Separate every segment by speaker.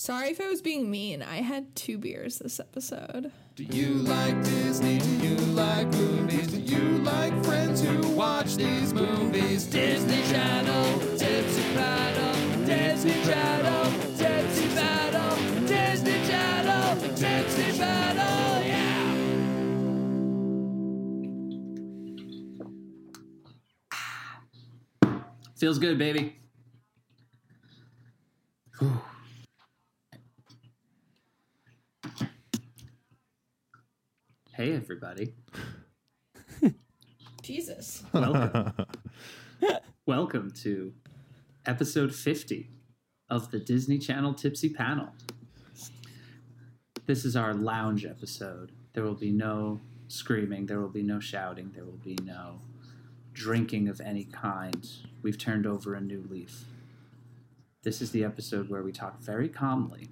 Speaker 1: Sorry if I was being mean. I had two beers this episode.
Speaker 2: Do you like Disney? Do you like movies? Do you like friends who watch these movies? Disney Channel, Tipsy Paddle, Disney Channel, Tipsy Paddle, Disney Channel, Tipsy Paddle, yeah!
Speaker 3: Feels good, baby. Whew. Hey, everybody.
Speaker 1: Jesus.
Speaker 3: Welcome. Welcome to episode 50 of the Disney Channel Tipsy Panel. This is our lounge episode. There will be no screaming, there will be no shouting, there will be no drinking of any kind. We've turned over a new leaf. This is the episode where we talk very calmly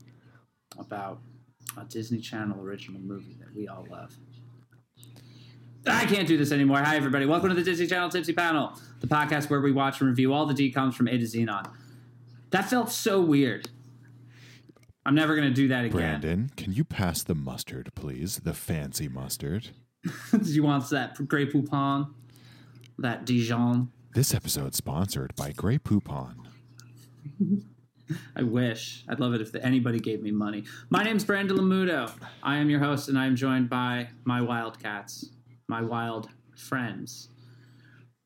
Speaker 3: about a Disney Channel original movie that we all love. I can't do this anymore. Hi, everybody. Welcome to the Disney Channel Tipsy Panel, the podcast where we watch and review all the DCOMs from A to Xenon. That felt so weird. I'm never going to do that again.
Speaker 4: Brandon, can you pass the mustard, please? The fancy mustard.
Speaker 3: Do you want that Grey Poupon? That Dijon?
Speaker 4: This episode sponsored by Grey Poupon.
Speaker 3: I wish. I'd love it if anybody gave me money. My name's Brandon Lamuto. I am your host, and I am joined by my wildcats, my wild friends.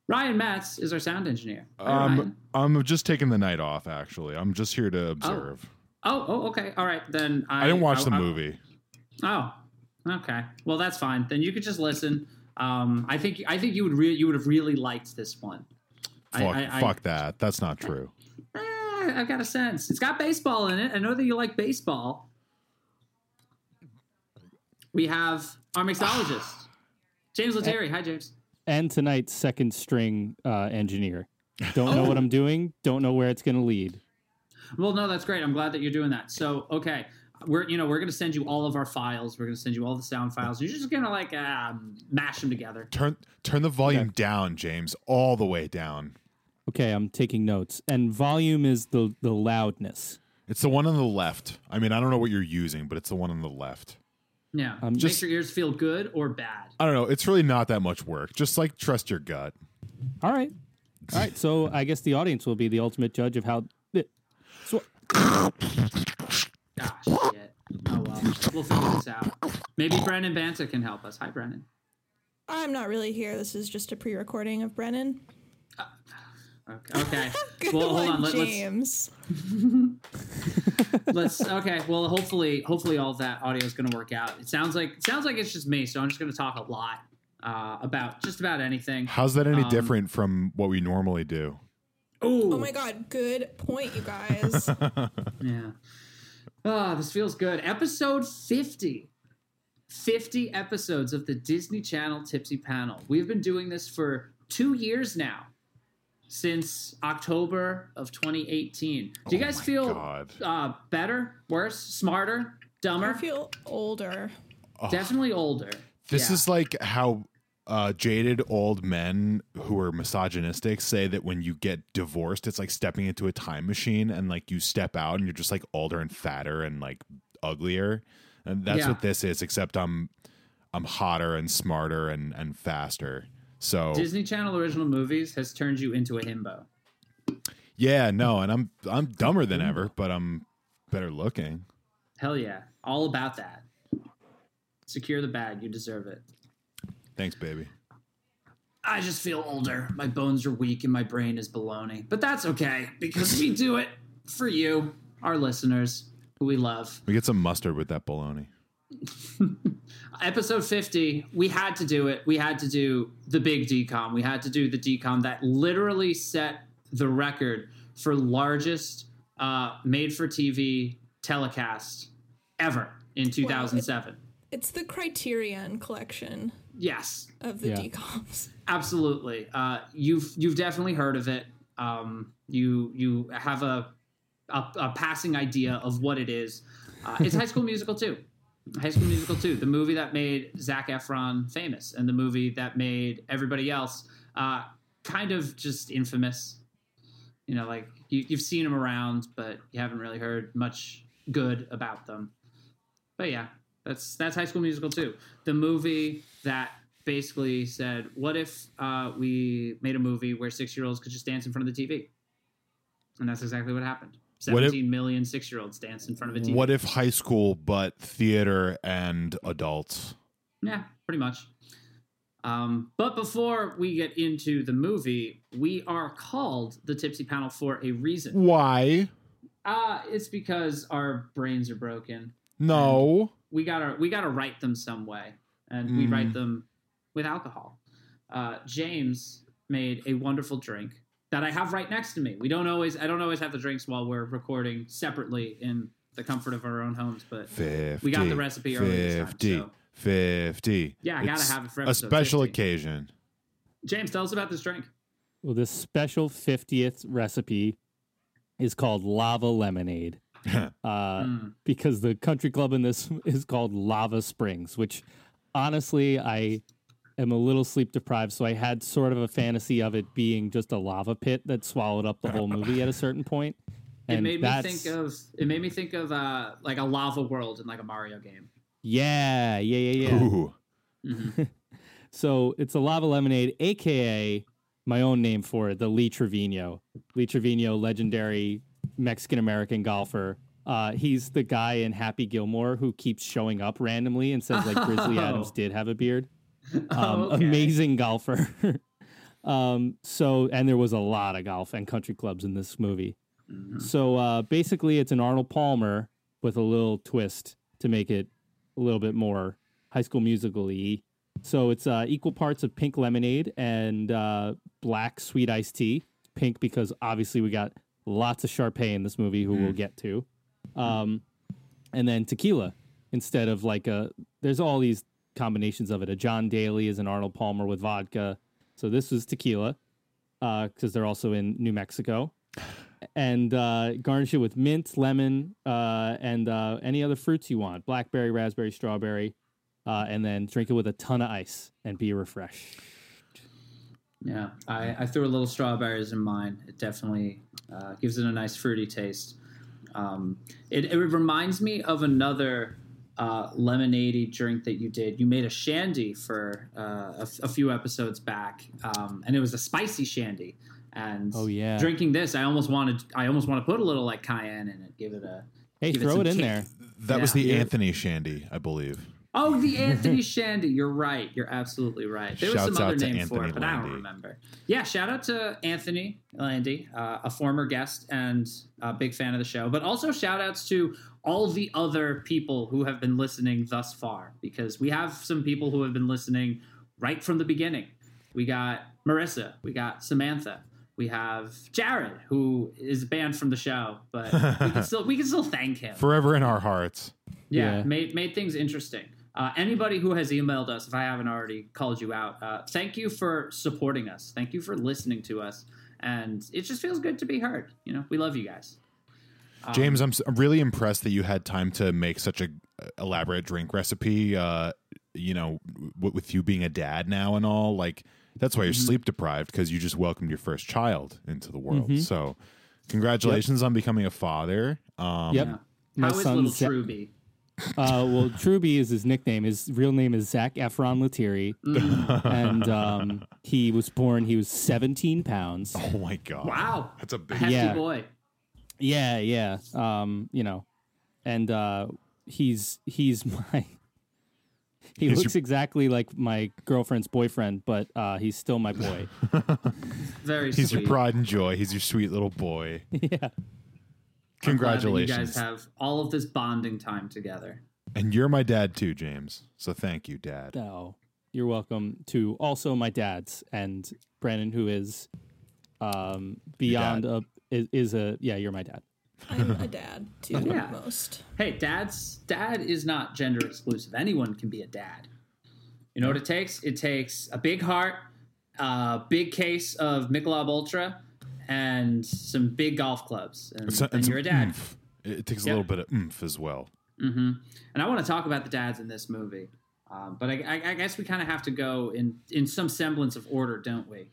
Speaker 3: Ryan Metz is our sound engineer. Hi, Ryan.
Speaker 4: Um, I'm just taking the night off. Actually, I'm just here to observe.
Speaker 3: Oh, oh, okay. All right. Then I,
Speaker 4: I, didn't watch
Speaker 3: I-
Speaker 4: the
Speaker 3: I-
Speaker 4: movie.
Speaker 3: Oh, okay. Well, that's fine. Then you could just listen. Um, I think I think you would re- you would have really liked this one.
Speaker 4: Fuck, fuck that. That's not true.
Speaker 3: Eh, I've got a sense. It's got baseball in it. I know that you like baseball. We have our mixologist, James Letary. Hi, James.
Speaker 5: and tonight's second string uh, engineer. Don't know what I'm doing. Don't know where it's going to lead.
Speaker 3: Well, no, that's great. I'm glad that you're doing that. So, okay, we're you know we're gonna send you all of our files. We're gonna send you all the sound files. You're just gonna like um, mash them together.
Speaker 4: Turn turn the volume down, James, all the way down.
Speaker 5: Okay, I'm taking notes. And volume is the the loudness.
Speaker 4: It's the one on the left. I mean, I don't know what you're using, but it's the one on the left.
Speaker 3: Yeah,
Speaker 5: Um,
Speaker 3: make
Speaker 4: just-
Speaker 3: your ears feel good or bad.
Speaker 4: I don't know. It's really not that much work. Just like trust your gut.
Speaker 5: All right, all right. So I guess the audience will be the ultimate judge of how. So
Speaker 3: Ah, shit. Oh well, we'll figure this out. Maybe Brennan Banta can help us. Hi, Brennan.
Speaker 1: I'm not really here. This is just a pre recording of Brennan.
Speaker 3: Okay. okay.
Speaker 1: Good
Speaker 3: well, hold
Speaker 1: one,
Speaker 3: on. Let, let's
Speaker 1: James.
Speaker 3: let's okay well hopefully hopefully all that audio is going to work out it sounds like it sounds like it's just me so i'm just going to talk a lot uh, about just about anything
Speaker 4: How's that any
Speaker 3: Um,
Speaker 4: different from what we normally do?
Speaker 3: Ooh,
Speaker 1: Oh my god, good point, you guys.
Speaker 3: yeah ah this feels good episode 50 50 episodes of the disney channel tipsy panel we've been doing this for two years now since october of 2018 do you
Speaker 4: Oh
Speaker 3: guys feel uh, better worse smarter dumber?
Speaker 1: I feel older.
Speaker 3: definitely older
Speaker 4: This
Speaker 3: Yeah.
Speaker 4: is like how uh, jaded old men who are misogynistic say that when you get divorced, it's like stepping into a time machine and like you step out and you're just like older and fatter and like uglier. And that's
Speaker 3: Yeah.
Speaker 4: what this is, except I'm I'm hotter and smarter and and faster. So
Speaker 3: Disney Channel original movies has turned you into a himbo.
Speaker 4: yeah, no, and I'm I'm dumber than ever, but I'm better looking.
Speaker 3: Hell yeah. All about that. Secure the bag. You deserve it.
Speaker 4: Thanks, baby.
Speaker 3: I just feel older. My bones are weak and my brain is baloney. But that's okay because we do it for you, our listeners, who we love.
Speaker 4: We get some mustard with that bologna.
Speaker 3: Episode 50, we had to do it. We had to do the big DCOM. We had to do the DCOM that literally set the record for largest uh, made for TV telecast ever in 2007.
Speaker 1: It's the Criterion collection
Speaker 3: Yes,
Speaker 1: of the
Speaker 5: Yeah.
Speaker 1: DCOMs.
Speaker 3: absolutely. Uh, you've you've definitely heard of it. Um, you you have a, a a passing idea of what it is. Uh, it's High School Musical 2. High School Musical 2, the movie that made Zac Efron famous, and the movie that made everybody else uh, kind of just infamous. You know, like you, you've seen them around, but you haven't really heard much good about them. But yeah, that's that's High School Musical 2. The movie that basically said, "What if uh, we made a movie where six year olds could just dance in front of the TV?" And that's exactly what happened.
Speaker 4: What if-
Speaker 3: Seventeen million six year olds dance in front of a TV.
Speaker 4: What if high school but theater and adults?
Speaker 3: Yeah, pretty much. Um, but before we get into the movie, we are called the Tipsy Panel for a reason.
Speaker 4: Why?
Speaker 3: Uh, it's because our brains are broken.
Speaker 4: No.
Speaker 3: We gotta we gotta write them some way, and we
Speaker 4: Mm.
Speaker 3: write them with alcohol. Uh, James made a wonderful drink that I have right next to me. We don't always I don't always have the drinks while we're recording separately in the comfort of our own homes, but
Speaker 4: 50.
Speaker 3: We got the recipe early this time,
Speaker 4: 50.
Speaker 3: so-
Speaker 4: 50.
Speaker 3: Yeah, I gotta have it for
Speaker 4: A special
Speaker 3: 50.
Speaker 4: occasion.
Speaker 3: James, tell us about this drink.
Speaker 5: Well, this special 50th recipe is called lava lemonade. uh,
Speaker 3: Mm.
Speaker 5: because the country club in this is called Lava Springs, which honestly I am a little sleep deprived, so I had sort of a fantasy of it being just a lava pit that swallowed up the whole movie at a certain point.
Speaker 3: It
Speaker 5: And
Speaker 3: made me
Speaker 5: that's
Speaker 3: think of it made me think of uh, like a lava world in like a Mario game.
Speaker 5: yeah, yeah, yeah, yeah.
Speaker 4: Ooh.
Speaker 3: Mhm.
Speaker 5: So it's a lava lemonade, aka my own name for it, the Lee Trevino. Lee Trevino, legendary Mexican American golfer. Uh, he's the guy in Happy Gilmore who keeps showing up randomly and says like Grizzly
Speaker 3: Oh.
Speaker 5: Adams did have a beard. Um,
Speaker 3: Oh, okay.
Speaker 5: Amazing golfer. um, so and there was a lot of golf and country clubs in this movie.
Speaker 3: Mhm.
Speaker 5: So uh, basically, it's an Arnold Palmer with a little twist to make it a little bit more High School Musical-y. So it's uh, equal parts of pink lemonade and uh, black sweet iced tea. Pink because obviously we got lots of Sharpay in this movie, who we'll get to, um, and then tequila instead of like a. There's all these combinations of it. A John Daly is an Arnold Palmer with vodka. So this was tequila because they're also in New Mexico and uh, garnish it with mint, lemon, uh, and uh, any other fruits you want blackberry, raspberry, strawberry. Uh, and then drink it with a ton of ice and be refreshed.
Speaker 3: Yeah, I, I threw a little strawberries in mine. It definitely uh, gives it a nice fruity taste. Um, it, it reminds me of another uh, lemonade drink that you did. You made a shandy for uh, a, f- a few episodes back, um, and it was a spicy shandy. And
Speaker 5: Oh, yeah.
Speaker 3: drinking this, I almost wanted I almost want to put a little like cayenne in it, give it a
Speaker 5: Hey,
Speaker 3: Give it
Speaker 5: throw it in
Speaker 3: kick.
Speaker 5: there.
Speaker 4: That was the
Speaker 3: Yeah.
Speaker 4: Anthony Shandy, I believe.
Speaker 3: Oh, the Anthony Shandy. You're right. You're absolutely right. There was some other
Speaker 4: out to
Speaker 3: name for it, but I don't remember. Yeah, shout out to Anthony Landy, uh, a former guest and a big fan of the show. But also shout outs to all the other people who have been listening thus far, because we have some people who have been listening right from the beginning. We got Marissa, we got Samantha, we have Jared, who is banned from the show, but we can still we can still thank him
Speaker 4: Forever in our hearts.
Speaker 3: yeah,
Speaker 5: Yeah.
Speaker 3: made made things interesting. Uh, anybody who has emailed us, if I haven't already called you out, uh, thank you for supporting us. Thank you for listening to us, and it just feels good to be heard. You know, we love you guys. Um,
Speaker 4: James, I'm, s- I'm really impressed that you had time to make such a uh, elaborate drink recipe. Uh, you know, w- with you being a dad now and all, like that's why you're
Speaker 3: Mm-hmm.
Speaker 4: sleep deprived because you just welcomed your first child into the world.
Speaker 5: Mhm.
Speaker 4: So, congratulations on becoming a father. Um,
Speaker 5: Yep.
Speaker 3: yeah.
Speaker 5: My
Speaker 3: How is
Speaker 5: son
Speaker 3: little
Speaker 5: Za-
Speaker 3: Truby?
Speaker 5: Uh, well, Truby is his nickname. His real name is Zac Efron Lettieri,
Speaker 3: Mm.
Speaker 5: and um, he was born. He was 17 pounds.
Speaker 4: Oh my god!
Speaker 3: Wow,
Speaker 4: that's a big.
Speaker 5: Yeah.
Speaker 3: boy.
Speaker 5: Yeah, yeah. Um, you know, and uh, he's he's my. He
Speaker 4: He's
Speaker 5: looks exactly like my girlfriend's boyfriend, but uh, he's still my boy.
Speaker 3: Very
Speaker 4: He's
Speaker 3: sweet.
Speaker 4: your pride and joy. He's your sweet little boy.
Speaker 5: yeah.
Speaker 3: I'm glad that
Speaker 4: Congratulations.
Speaker 3: You guys have all of this bonding time together.
Speaker 4: and you're my dad too, James. So thank you, Dad.
Speaker 5: No, you're welcome to also my dad's and Brandon, who is um, beyond a is, is a yeah. You're my dad.
Speaker 1: I'm a dad to
Speaker 3: Yeah.
Speaker 1: most.
Speaker 3: Hey, dad's dad is not gender exclusive. Anyone can be a dad. You know what it takes? It takes a big heart, a big case of Michelob Ultra, and some big golf clubs, and,
Speaker 4: So-
Speaker 3: and
Speaker 4: some
Speaker 3: you're a dad.
Speaker 4: oomph. It, it takes a little bit of oomph as well.
Speaker 3: hmm And I want to talk about the dads in this movie, um, but I, I, I guess we kind of have to go in in some semblance of order, don't we?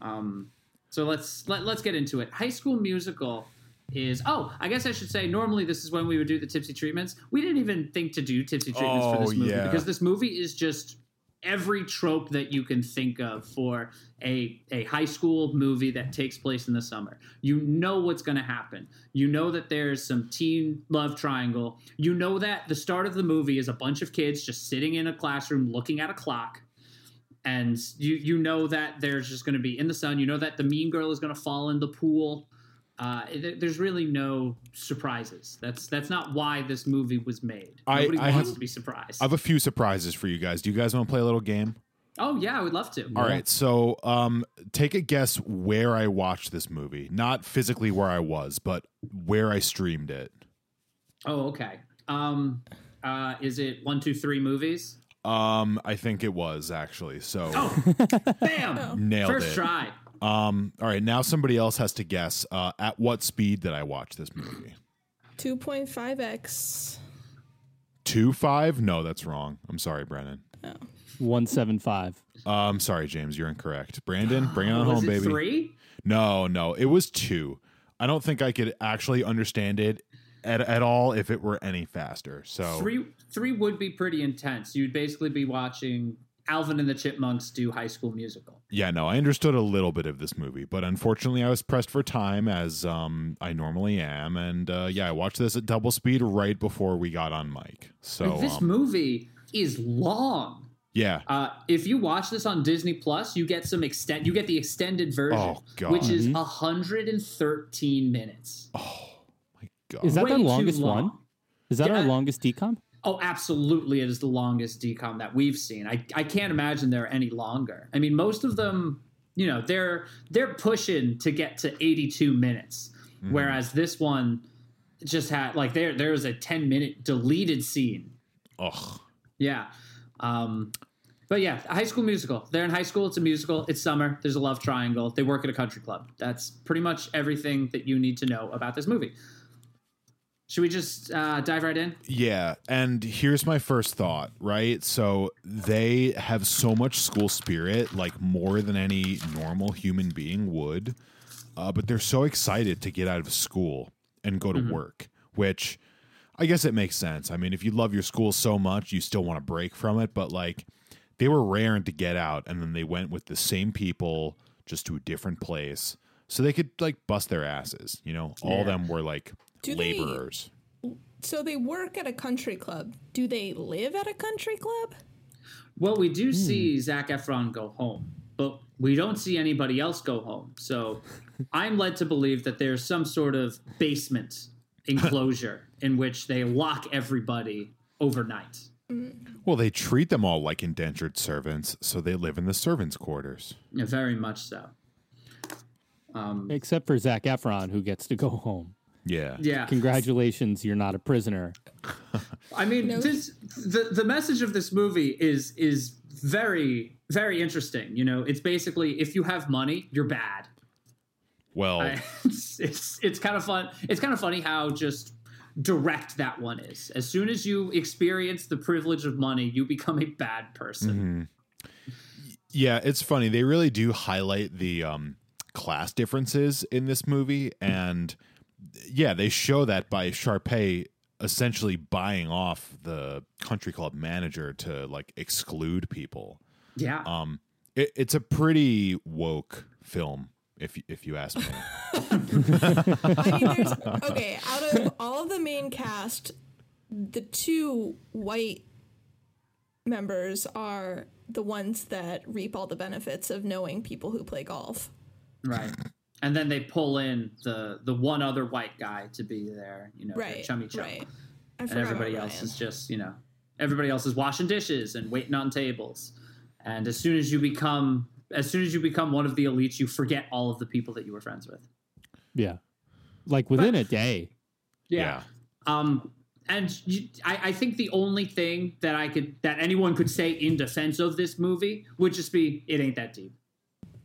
Speaker 3: Um, so let's let, let's get into it. High School Musical is oh, I guess I should say normally this is when we would do the tipsy treatments. We didn't even think to do tipsy treatments for
Speaker 4: Oh,
Speaker 3: this movie
Speaker 4: yeah.
Speaker 3: because this movie is just every trope that you can think of for a a high school movie that takes place in the summer. You know what's going to happen. You know that there's some teen love triangle. You know that the start of the movie is a bunch of kids just sitting in a classroom looking at a clock and you you know that there's just going to be in the sun. You know that the mean girl is going to fall in the pool. Uh, there- there's really no surprises. That's that's not why this movie was made.
Speaker 4: I-
Speaker 3: Nobody
Speaker 4: I
Speaker 3: wants
Speaker 4: have-
Speaker 3: to be surprised.
Speaker 4: I have a few surprises for you guys. Do you guys want to play a little game?
Speaker 3: oh yeah, I would love to.
Speaker 4: All right, so um, take a guess where I watched this movie. Not physically where I was, but where I streamed it.
Speaker 3: Oh okay. Um, uh, is it one two three movies?
Speaker 4: Um, I think it was actually. So
Speaker 3: Oh, bam!
Speaker 4: nailed
Speaker 3: First
Speaker 4: it.
Speaker 3: try.
Speaker 4: Um, all right, now somebody else has to guess uh, at what speed did I watch this movie?
Speaker 1: 2.5x.
Speaker 4: Two five? No, that's wrong. I'm sorry, Brennan.
Speaker 5: One seven five.
Speaker 4: Uh, I'm sorry, James. You're incorrect. Brandon, bring it on
Speaker 3: Was
Speaker 4: home,
Speaker 3: it
Speaker 4: baby.
Speaker 3: three?
Speaker 4: No, no, it was two. I don't think I could actually understand it at, at all if it were any faster. So
Speaker 3: Three three would be pretty intense. You'd basically be watching Alvin and the Chipmunks do High School Musical.
Speaker 4: yeah, no, I understood a little bit of this movie, but unfortunately, I was pressed for time as um, I normally am, and uh, yeah, I watched this at double speed right before we got on mic. So
Speaker 3: Like, this
Speaker 4: um,
Speaker 3: movie is long.
Speaker 4: yeah,
Speaker 3: Uh, if you watch this on Disney Plus, you get some extent. You get the extended version,
Speaker 4: Oh,
Speaker 3: which is 113 minutes.
Speaker 4: my God.
Speaker 5: Is that the longest
Speaker 3: long.
Speaker 5: one? Is that
Speaker 3: Yeah.
Speaker 5: our longest DCOM?
Speaker 3: Oh, absolutely! It is the longest DCOM that we've seen. I I can't imagine they're any longer. I mean, most of them, you know, they're they're pushing to get to 82 minutes, whereas this one just had like there there was a 10 minute deleted scene
Speaker 4: Ugh.
Speaker 3: Yeah. Um, but yeah, high school musical. They're in high school. It's a musical. It's summer. There's a love triangle. They work at a country club. That's pretty much everything that you need to know about this movie. Should we just uh, dive right in?
Speaker 4: Yeah, and here's my first thought, right? So they have so much school spirit, like more than any normal human being would, uh, but they're so excited to get out of school and go to work, which I guess it makes sense. I mean, if you love your school so much, you still want to break from it, but like they were raring to get out, and then they went with the same people just to a different place so they could like bust their asses. You know, all of them were like
Speaker 1: Do they-
Speaker 4: laborers.
Speaker 1: So they work at a country club. Do they live at a country club?
Speaker 3: Well, we do see hmm. Zac Efron go home, but we don't see anybody else go home. So I'm led to believe that there's some sort of basement enclosure in which they lock everybody overnight. Mm.
Speaker 4: Well, they treat them all like indentured servants, so they live in the servants' quarters.
Speaker 3: Yeah, very much so.
Speaker 5: Um, Except for Zac Efron, who gets to go home.
Speaker 4: Yeah.
Speaker 3: Yeah.
Speaker 5: Congratulations, you're not a prisoner.
Speaker 3: I mean,
Speaker 1: No.
Speaker 3: this the the message of this movie is is very very interesting. You know, it's basically if you have money, you're bad.
Speaker 4: Well,
Speaker 3: I, it's, it's it's kind of fun. It's kind of funny how just direct that one is. As soon as you experience the privilege of money, you become a bad person.
Speaker 4: yeah, it's funny. They really do highlight the um, class differences in this movie, and yeah, they show that by Sharpay essentially buying off the country club manager to like exclude people.
Speaker 3: Yeah.
Speaker 4: Um, it, it's a pretty woke film, if if you ask me.
Speaker 1: I mean, there's okay. Out of all of the main cast, the two white members are the ones that reap all the benefits of knowing people who play golf.
Speaker 3: right. And then they pull in the the one other white guy to be there. You know, their
Speaker 1: Right.
Speaker 3: chummy chum.
Speaker 1: Right.
Speaker 3: And everybody else
Speaker 1: Ryan.
Speaker 3: is just you know everybody else is washing dishes and waiting on tables and as soon as you become as soon as you become one of the elites you forget all of the people that you were friends with
Speaker 5: Yeah. Like within a day.
Speaker 3: yeah, um and you, I, I think the only thing that i could that anyone could say in defense of this movie would just be it ain't that deep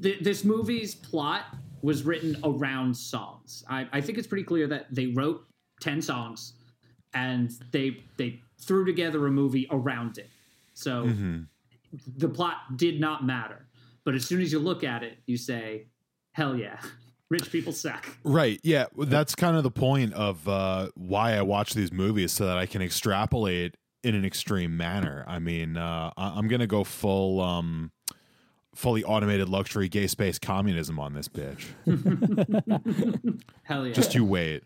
Speaker 3: Th- this movie's plot was written around songs I, I think it's pretty clear that they wrote 10 songs and they they threw together a movie around it. So the plot did not matter. But as soon as you look at it, you say, "Hell yeah!" Rich people suck.
Speaker 4: Right. Yeah. That's kind of the point of uh, why I watch these movies so that I can extrapolate in an extreme manner. I mean, uh, I- I'm going to go full, um, fully automated luxury gay space communism on this bitch.
Speaker 3: Hell yeah.
Speaker 4: Just you wait.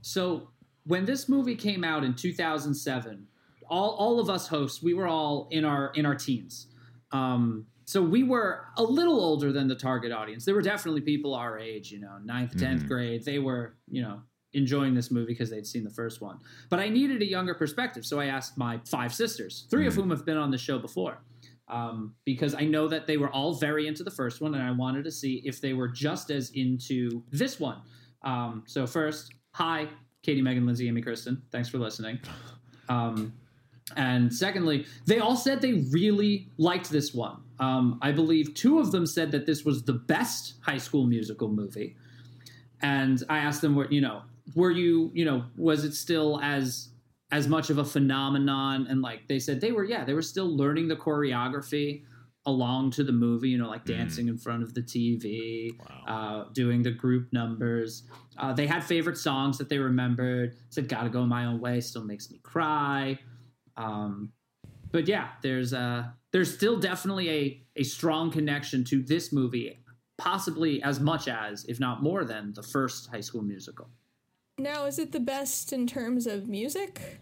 Speaker 3: So when this movie came out in 2007, all all of us hosts, we were all in our in our teens. Um, so we were a little older than the target audience. There were definitely people our age, you know, ninth, 10th grade. They were, you know, enjoying this movie because they'd seen the first one. But I needed a younger perspective, so I asked my five sisters, three of whom have been on the show before. Um, because I know that they were all very into the first one, and I wanted to see if they were just as into this one. Um, so first, hi, Katie, Megan, Lindsay, Amy, Kristen. Thanks for listening. Um, and secondly, they all said they really liked this one. Um, I believe two of them said that this was the best High School Musical movie. And I asked them, what you know, were you, you know, was it still as as much of a phenomenon? And like they said, they were, yeah, they were still learning the choreography along to the movie. You know, like dancing in front of the TV, uh, doing the group numbers. Uh, they had favorite songs that they remembered. Said "Gotta Go My Own Way" still makes me cry. Um, but yeah, there's uh there's still definitely a a strong connection to this movie, possibly as much as, if not more than, the first High School Musical.
Speaker 1: Now, is it the best in terms of music?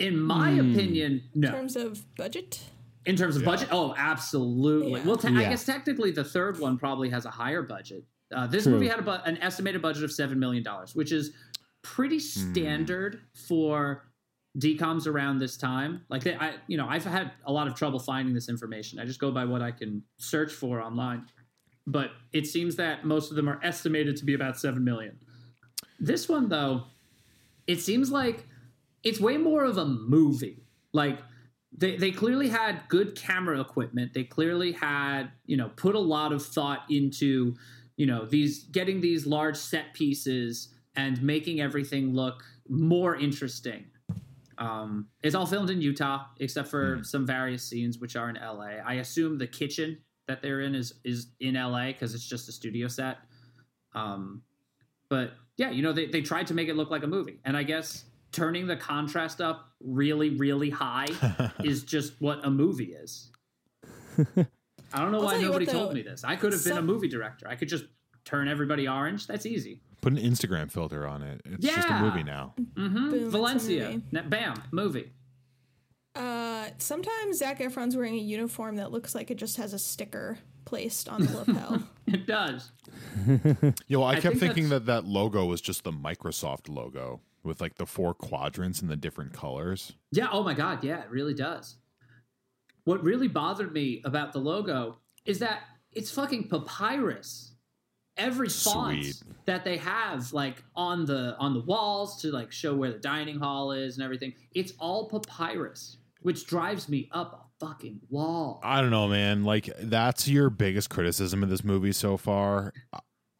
Speaker 3: In my opinion, no.
Speaker 1: In terms of budget?
Speaker 3: In terms of budget, oh, absolutely.
Speaker 1: Yeah.
Speaker 3: Well, te- I guess technically the third one probably has a higher budget. Uh, this
Speaker 5: True.
Speaker 3: movie had a bu- an estimated budget of seven million dollars, which is pretty standard for DCOMs around this time. Like, they, I, you know, I've had a lot of trouble finding this information. I just go by what I can search for online, but it seems that most of them are estimated to be about seven million. This one, though, it seems like it's way more of a movie. Like they they clearly had good camera equipment. They clearly had, you know, put a lot of thought into, you know, these getting these large set pieces and making everything look more interesting. Um, it's all filmed in Utah, except for some various scenes which are in LA. I assume the kitchen that they're in is is in LA because it's just a studio set. Um, but yeah, you know, they, they tried to make it look like a movie. And I guess turning the contrast up really, really high is just what a movie is. I don't know
Speaker 1: I'll
Speaker 3: why nobody
Speaker 1: what,
Speaker 3: told me this. I could have been a movie director. I could just turn everybody orange. That's easy.
Speaker 4: Put an Instagram filter on it. It's just a movie now.
Speaker 3: hmm
Speaker 1: Boom,
Speaker 3: Valencia.
Speaker 1: movie.
Speaker 3: Bam. Movie.
Speaker 1: Uh, sometimes Zac Efron's wearing a uniform that looks like it just has a sticker placed on the lapel.
Speaker 3: It does.
Speaker 4: Yeah, well, I,
Speaker 3: I
Speaker 4: kept
Speaker 3: think
Speaker 4: thinking
Speaker 3: that's-
Speaker 4: that that logo was just the Microsoft logo with like the four quadrants and the different colors.
Speaker 3: Yeah. Oh my God. Yeah, it really does. What really bothered me about the logo is that it's fucking papyrus. Every font
Speaker 4: Sweet.
Speaker 3: that they have, like on the on the walls to like show where the dining hall is and everything, it's all papyrus, which drives me up a fucking wall.
Speaker 4: I don't know, man. Like that's your biggest criticism of this movie so far.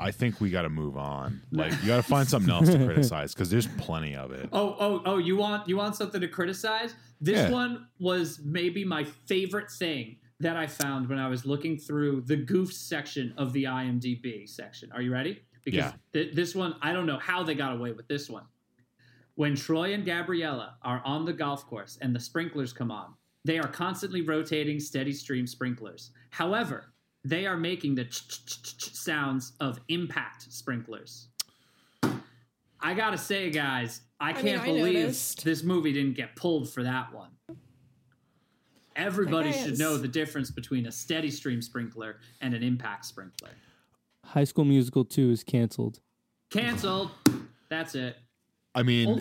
Speaker 4: I- think we got to move on. Like you got to find something else to criticize because there's plenty of it.
Speaker 3: Oh, oh, oh! You want you want something to criticize? This
Speaker 4: Yeah.
Speaker 3: one was maybe my favorite thing that I found when I was looking through the goof section of the IMDb section. Are you ready? Because
Speaker 4: Yeah.
Speaker 3: th- this one, I don't know how they got away with this one. When Troy and Gabriella are on the golf course and the sprinklers come on, they are constantly rotating steady stream sprinklers. However, they are making the ch- ch- ch- ch- sounds of impact sprinklers. I gotta say, guys, I
Speaker 1: mean,
Speaker 3: can't
Speaker 1: I
Speaker 3: believe
Speaker 1: noticed.
Speaker 3: this movie didn't get pulled for that one. Everybody should know the difference between a steady stream sprinkler and an impact sprinkler.
Speaker 5: High School Musical 2 is canceled.
Speaker 3: Canceled. That's it.
Speaker 4: I mean,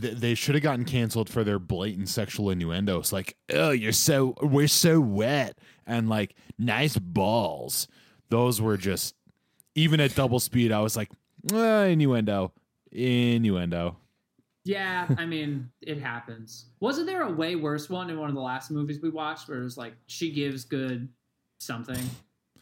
Speaker 4: th- they should have gotten canceled for their blatant sexual innuendos, like "Oh, you're so we're so wet," and like "nice balls." Those were just even at double speed. I was like, eh, innuendo, innuendo.
Speaker 3: yeah, I mean, it happens. Wasn't there a way worse one in one of the last movies we watched where it was like she gives good something?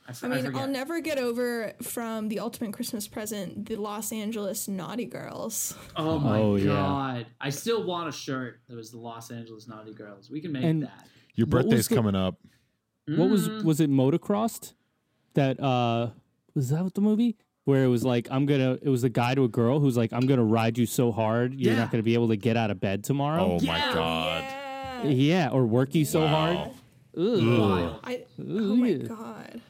Speaker 3: I, f-
Speaker 1: I
Speaker 3: I
Speaker 1: mean,
Speaker 3: forget.
Speaker 1: I'll never get over from the ultimate Christmas present the Los Angeles Naughty Girls.
Speaker 3: oh my
Speaker 5: Oh, yeah.
Speaker 3: god! I still want a shirt that was the Los Angeles Naughty Girls. We can make
Speaker 5: And-
Speaker 3: that.
Speaker 4: Your birthday's
Speaker 5: the-
Speaker 4: coming up.
Speaker 5: What was
Speaker 3: Mm.
Speaker 5: was it motocrossed that uh was that what the movie where it was like I'm gonna it was a guy to a girl who's like I'm gonna ride you so hard you're
Speaker 3: Yeah.
Speaker 5: not gonna be able to get out of bed tomorrow.
Speaker 4: Oh my god.
Speaker 1: Yeah.
Speaker 5: Yeah, or work you so hard. Ugh.
Speaker 3: Wild.
Speaker 1: I, oh my god.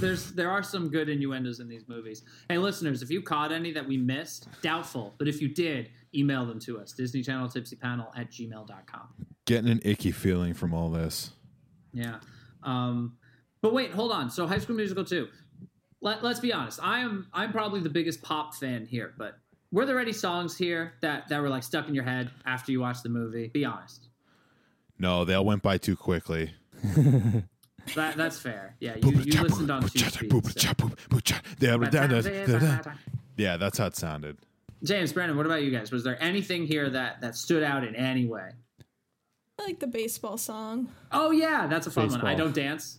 Speaker 3: There's there are some good innuendos in these movies. Hey, listeners, if you caught any that we missed, doubtful, but if you did, email them to us. Disney Channel Tipsy Panel at gmail.com.
Speaker 4: Getting an icky feeling from all this.
Speaker 3: Yeah. Um, but wait, hold on. So High School Musical 2. Let, let's be honest. I am I'm probably the biggest pop fan here, but were there any songs here that, that were like stuck in your head after you watched the movie? Be honest.
Speaker 4: No, they all went by too quickly.
Speaker 3: That that's fair. Yeah, you, you listened on two speeds. so.
Speaker 4: Yeah, that's how it sounded.
Speaker 3: James, Brandon, what about you guys? Was there anything here that that stood out in any way?
Speaker 1: I like the baseball song.
Speaker 3: Oh yeah, that's a fun one. I don't dance.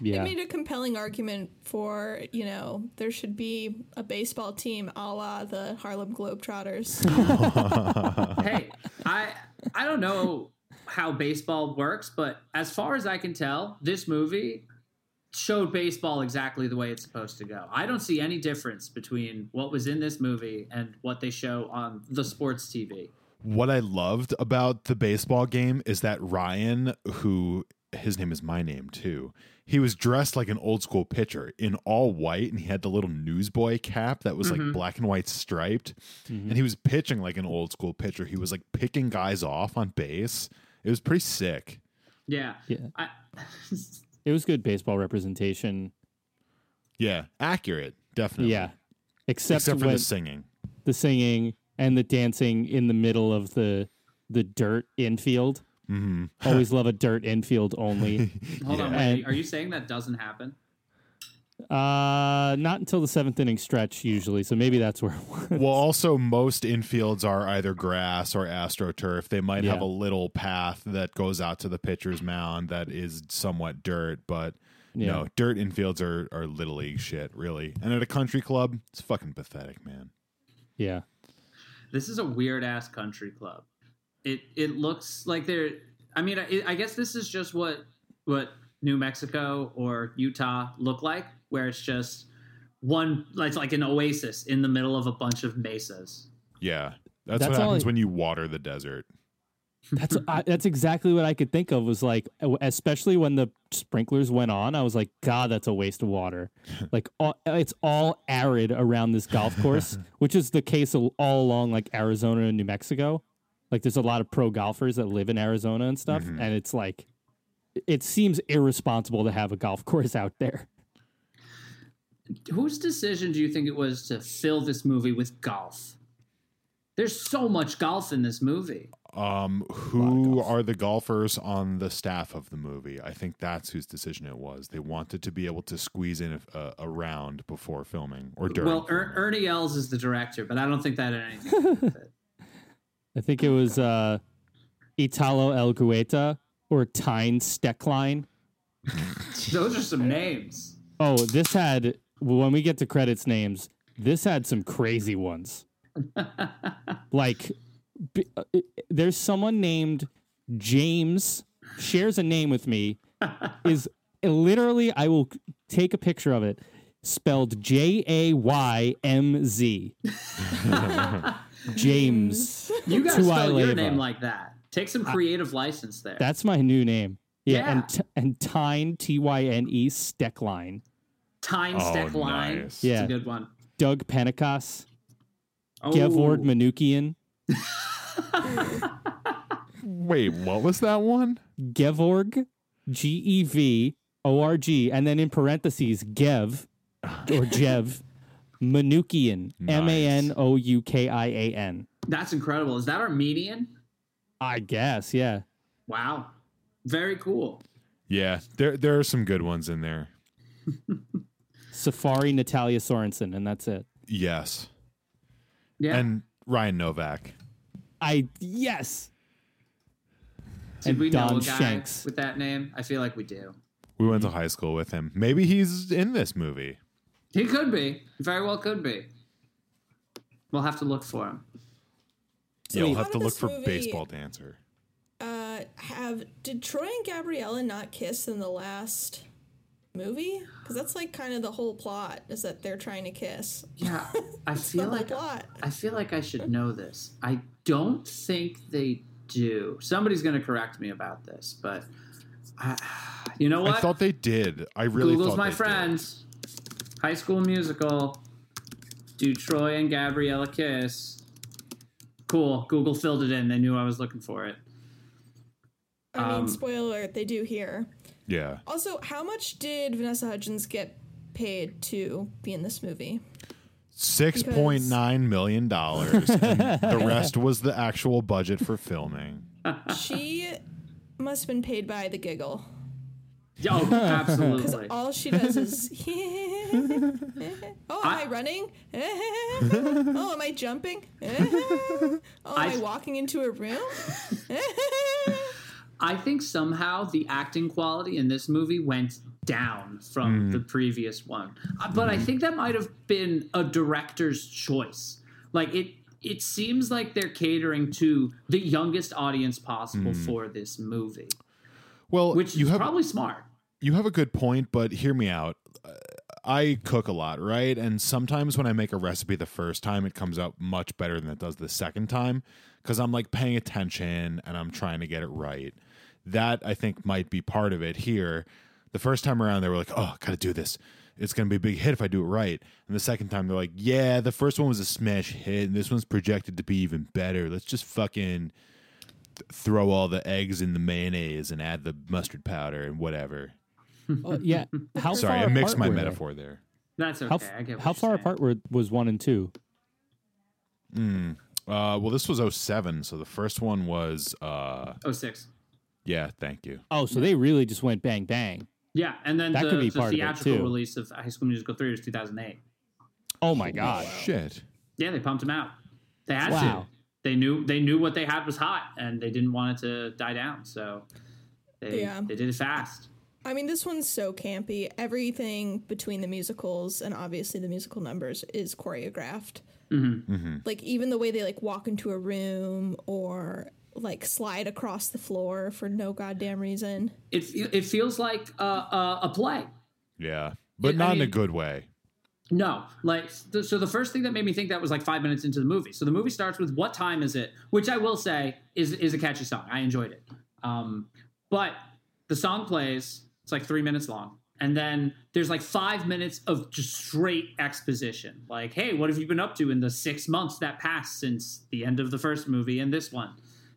Speaker 1: They
Speaker 5: Yeah.
Speaker 1: made a compelling argument for, you know, there should be a baseball team a la the Harlem Globetrotters.
Speaker 3: hey, I I don't know how baseball works, but as far as I can tell, this movie showed baseball exactly the way it's supposed to go. I don't see any difference between what was in this movie and what they show on the sports TV.
Speaker 4: What I loved about the baseball game is that Ryan, who his name is my name too, he was dressed like an old school pitcher in all white and he had the little newsboy cap that was like mm-hmm. black and white striped. Mm-hmm. And he was pitching like an old school pitcher. He was like picking guys off on base. It was pretty sick.
Speaker 3: Yeah.
Speaker 5: Yeah.
Speaker 3: I,
Speaker 5: It was good baseball representation.
Speaker 4: Yeah, accurate, definitely.
Speaker 5: Yeah. Except,
Speaker 4: except for
Speaker 5: when
Speaker 4: the singing.
Speaker 5: the singing and the dancing in the middle of the the dirt infield.
Speaker 4: hmm
Speaker 5: Always love a dirt infield only.
Speaker 3: hold on, wait,
Speaker 5: And-
Speaker 3: are you saying that doesn't happen?
Speaker 5: Uh not until the seventh inning stretch usually, so maybe that's where it was.
Speaker 4: Well, also most infields are either grass or astroturf. They might have a little path that goes out to the pitcher's mound that is somewhat dirt, but
Speaker 5: Yeah.
Speaker 4: no, dirt infields are are little league shit, really. And at a country club, it's fucking pathetic, man.
Speaker 5: Yeah.
Speaker 3: This is a weird ass country club. It it looks like they're. I mean, I, I guess this is just what what New Mexico or Utah look like, where it's just one. It's like an oasis in the middle of a bunch of mesas.
Speaker 4: Yeah, that's,
Speaker 5: That's
Speaker 4: what happens
Speaker 5: I-
Speaker 4: when you water the desert.
Speaker 5: That's I, that's exactly what I could think of. Was like, uh, especially when the sprinklers went on, I was like, God, that's a waste of water. Like, all, it's all arid around this golf course, which is the case all all along like Arizona and New Mexico. Like, there's a lot of pro golfers that live in Arizona and stuff, mm-hmm. and it's like, it seems irresponsible to have a golf course out there.
Speaker 3: Whose decision do you think it was to fill this movie with golf? There's so much golf in this movie.
Speaker 4: Um, who are the golfers on the staff of the movie? I think that's whose decision it was. They wanted to be able to squeeze in a, a round before filming or during.
Speaker 3: Well, er- Ernie Els is the director, but I don't think that had anything to do with it.
Speaker 5: I think it was uh, Italo El Gueta or Tyne Steckline.
Speaker 3: Those are some names.
Speaker 5: Oh, this had when we get to credits names, this had some crazy ones. like b- uh, there's someone named James shares a name with me is literally I will take a picture of it spelled J A Y M Z. James.
Speaker 3: You gotta spell your name like that. Take some creative license there.
Speaker 5: That's my new name. Yeah,
Speaker 3: Yeah.
Speaker 5: and t- and Tyne T Y N E Steckline.
Speaker 3: Time
Speaker 4: Oh,
Speaker 3: Stack Line.
Speaker 4: nice.
Speaker 3: It's
Speaker 5: Yeah.
Speaker 3: a good one.
Speaker 5: Doug Pentecost,
Speaker 3: Oh,
Speaker 5: Gevorg Manoukian.
Speaker 4: Wait, what was that one?
Speaker 5: Gevorg, G E V O R G, and then in parentheses, Gev or Jev Manoukian, M A N O U K I A N.
Speaker 3: that's incredible. Is that Armenian?
Speaker 5: I guess, yeah.
Speaker 3: Wow. Very cool.
Speaker 4: Yeah, there there are some good ones in there.
Speaker 5: Safari Natalia Sorensen, and that's it.
Speaker 4: Yes,
Speaker 3: Yeah.
Speaker 4: and Ryan Novak.
Speaker 5: I yes.
Speaker 3: Did
Speaker 5: and
Speaker 3: we know
Speaker 5: Don
Speaker 3: a guy
Speaker 5: Shanks.
Speaker 3: with that name? I feel like we do.
Speaker 4: We went to high school with him. Maybe he's in this movie.
Speaker 3: He could be. Very well could be. We'll have to look for him.
Speaker 1: So
Speaker 4: yeah, we'll have to look for
Speaker 1: movie,
Speaker 4: baseball dancer.
Speaker 1: Uh, have did Troy and Gabriella not kiss in the last movie? Because that's like kind of the whole plot is that they're trying to kiss.
Speaker 3: Yeah, I feel like
Speaker 1: plot.
Speaker 3: I feel like I should know this. I don't think they do. Somebody's going to correct me about this, but I, you know what?
Speaker 4: I thought they did. I really
Speaker 3: Google's
Speaker 4: thought
Speaker 3: my
Speaker 4: they did.
Speaker 3: High School Musical. Do Troy and Gabriella kiss? Cool. Google filled it in. They knew I was looking for it.
Speaker 1: I mean,
Speaker 3: Um,
Speaker 1: spoiler alert, they do here.
Speaker 4: Yeah.
Speaker 1: Also, how much did Vanessa Hudgens get paid to be in this movie?
Speaker 4: Six point nine million dollars. the rest was the actual budget for filming.
Speaker 1: She must have been paid by the giggle.
Speaker 3: Oh, absolutely.
Speaker 1: Because all she does is. oh, am I,
Speaker 3: I-
Speaker 1: running? oh, am I jumping? oh, am I
Speaker 3: I-
Speaker 1: walking into a room?
Speaker 3: I think somehow the acting quality in this movie went down from hmm. the previous one. Uh, But I hmm. think that might have been a director's choice. Like it it seems like they're catering to the youngest audience possible hmm. for this movie,
Speaker 4: Well,
Speaker 3: which
Speaker 4: you
Speaker 3: is
Speaker 4: have
Speaker 3: probably smart.
Speaker 4: you have a good point, but hear me out. I cook a lot, right? And sometimes when I make a recipe the first time, it comes out much better than it does the second time because I'm like paying attention and I'm trying to get it right. That I think might be part of it here. The first time around, they were like, "Oh, gotta do this. It's gonna be a big hit if I do it right." And the second time, they're like, "Yeah, the first one was a smash hit, and this one's projected to be even better. Let's just fucking." Th- Throw all the eggs in the mayonnaise and add the mustard powder and whatever.
Speaker 5: Oh, yeah. How
Speaker 4: Sorry,
Speaker 5: far
Speaker 4: I mixed
Speaker 5: apart
Speaker 4: my
Speaker 5: were they?
Speaker 4: metaphor there.
Speaker 3: That's okay.
Speaker 5: How, f-
Speaker 3: I get what
Speaker 5: how far
Speaker 3: saying.
Speaker 5: apart were, was one and two?
Speaker 4: Uh, well, this was 07, so the first one was, uh,
Speaker 3: Oh six.
Speaker 4: yeah, thank you.
Speaker 5: Oh, so they really just went bang bang.
Speaker 3: Yeah, and then
Speaker 5: That
Speaker 3: the,
Speaker 5: could be
Speaker 3: the
Speaker 5: part of it,
Speaker 3: theatrical
Speaker 5: too.
Speaker 3: release of High School Musical three was two thousand eight.
Speaker 5: Oh my god.
Speaker 4: Shit.
Speaker 3: Yeah, they pumped him out. They had
Speaker 5: Wow.
Speaker 3: To. They knew they knew what they had was hot, and they didn't want it to die down. So they
Speaker 1: Yeah.
Speaker 3: they did it fast.
Speaker 1: I mean, this one's so campy. Everything between the musicals and obviously the musical numbers is choreographed. Like even the way they like walk into a room or like slide across the floor for no goddamn reason.
Speaker 3: It it feels like uh, uh, a play.
Speaker 4: Yeah. But
Speaker 3: I
Speaker 4: not in a good way.
Speaker 3: No, like so. The first thing that made me think that was like five minutes into the movie. So the movie starts with "What time is it?" Which I will say is is a catchy song. I enjoyed it. Um, but the song plays. It's like three minutes long, and then there's like five minutes of just straight exposition. Like, hey, what have you been up to in the six months that passed since the end of the first movie and this one?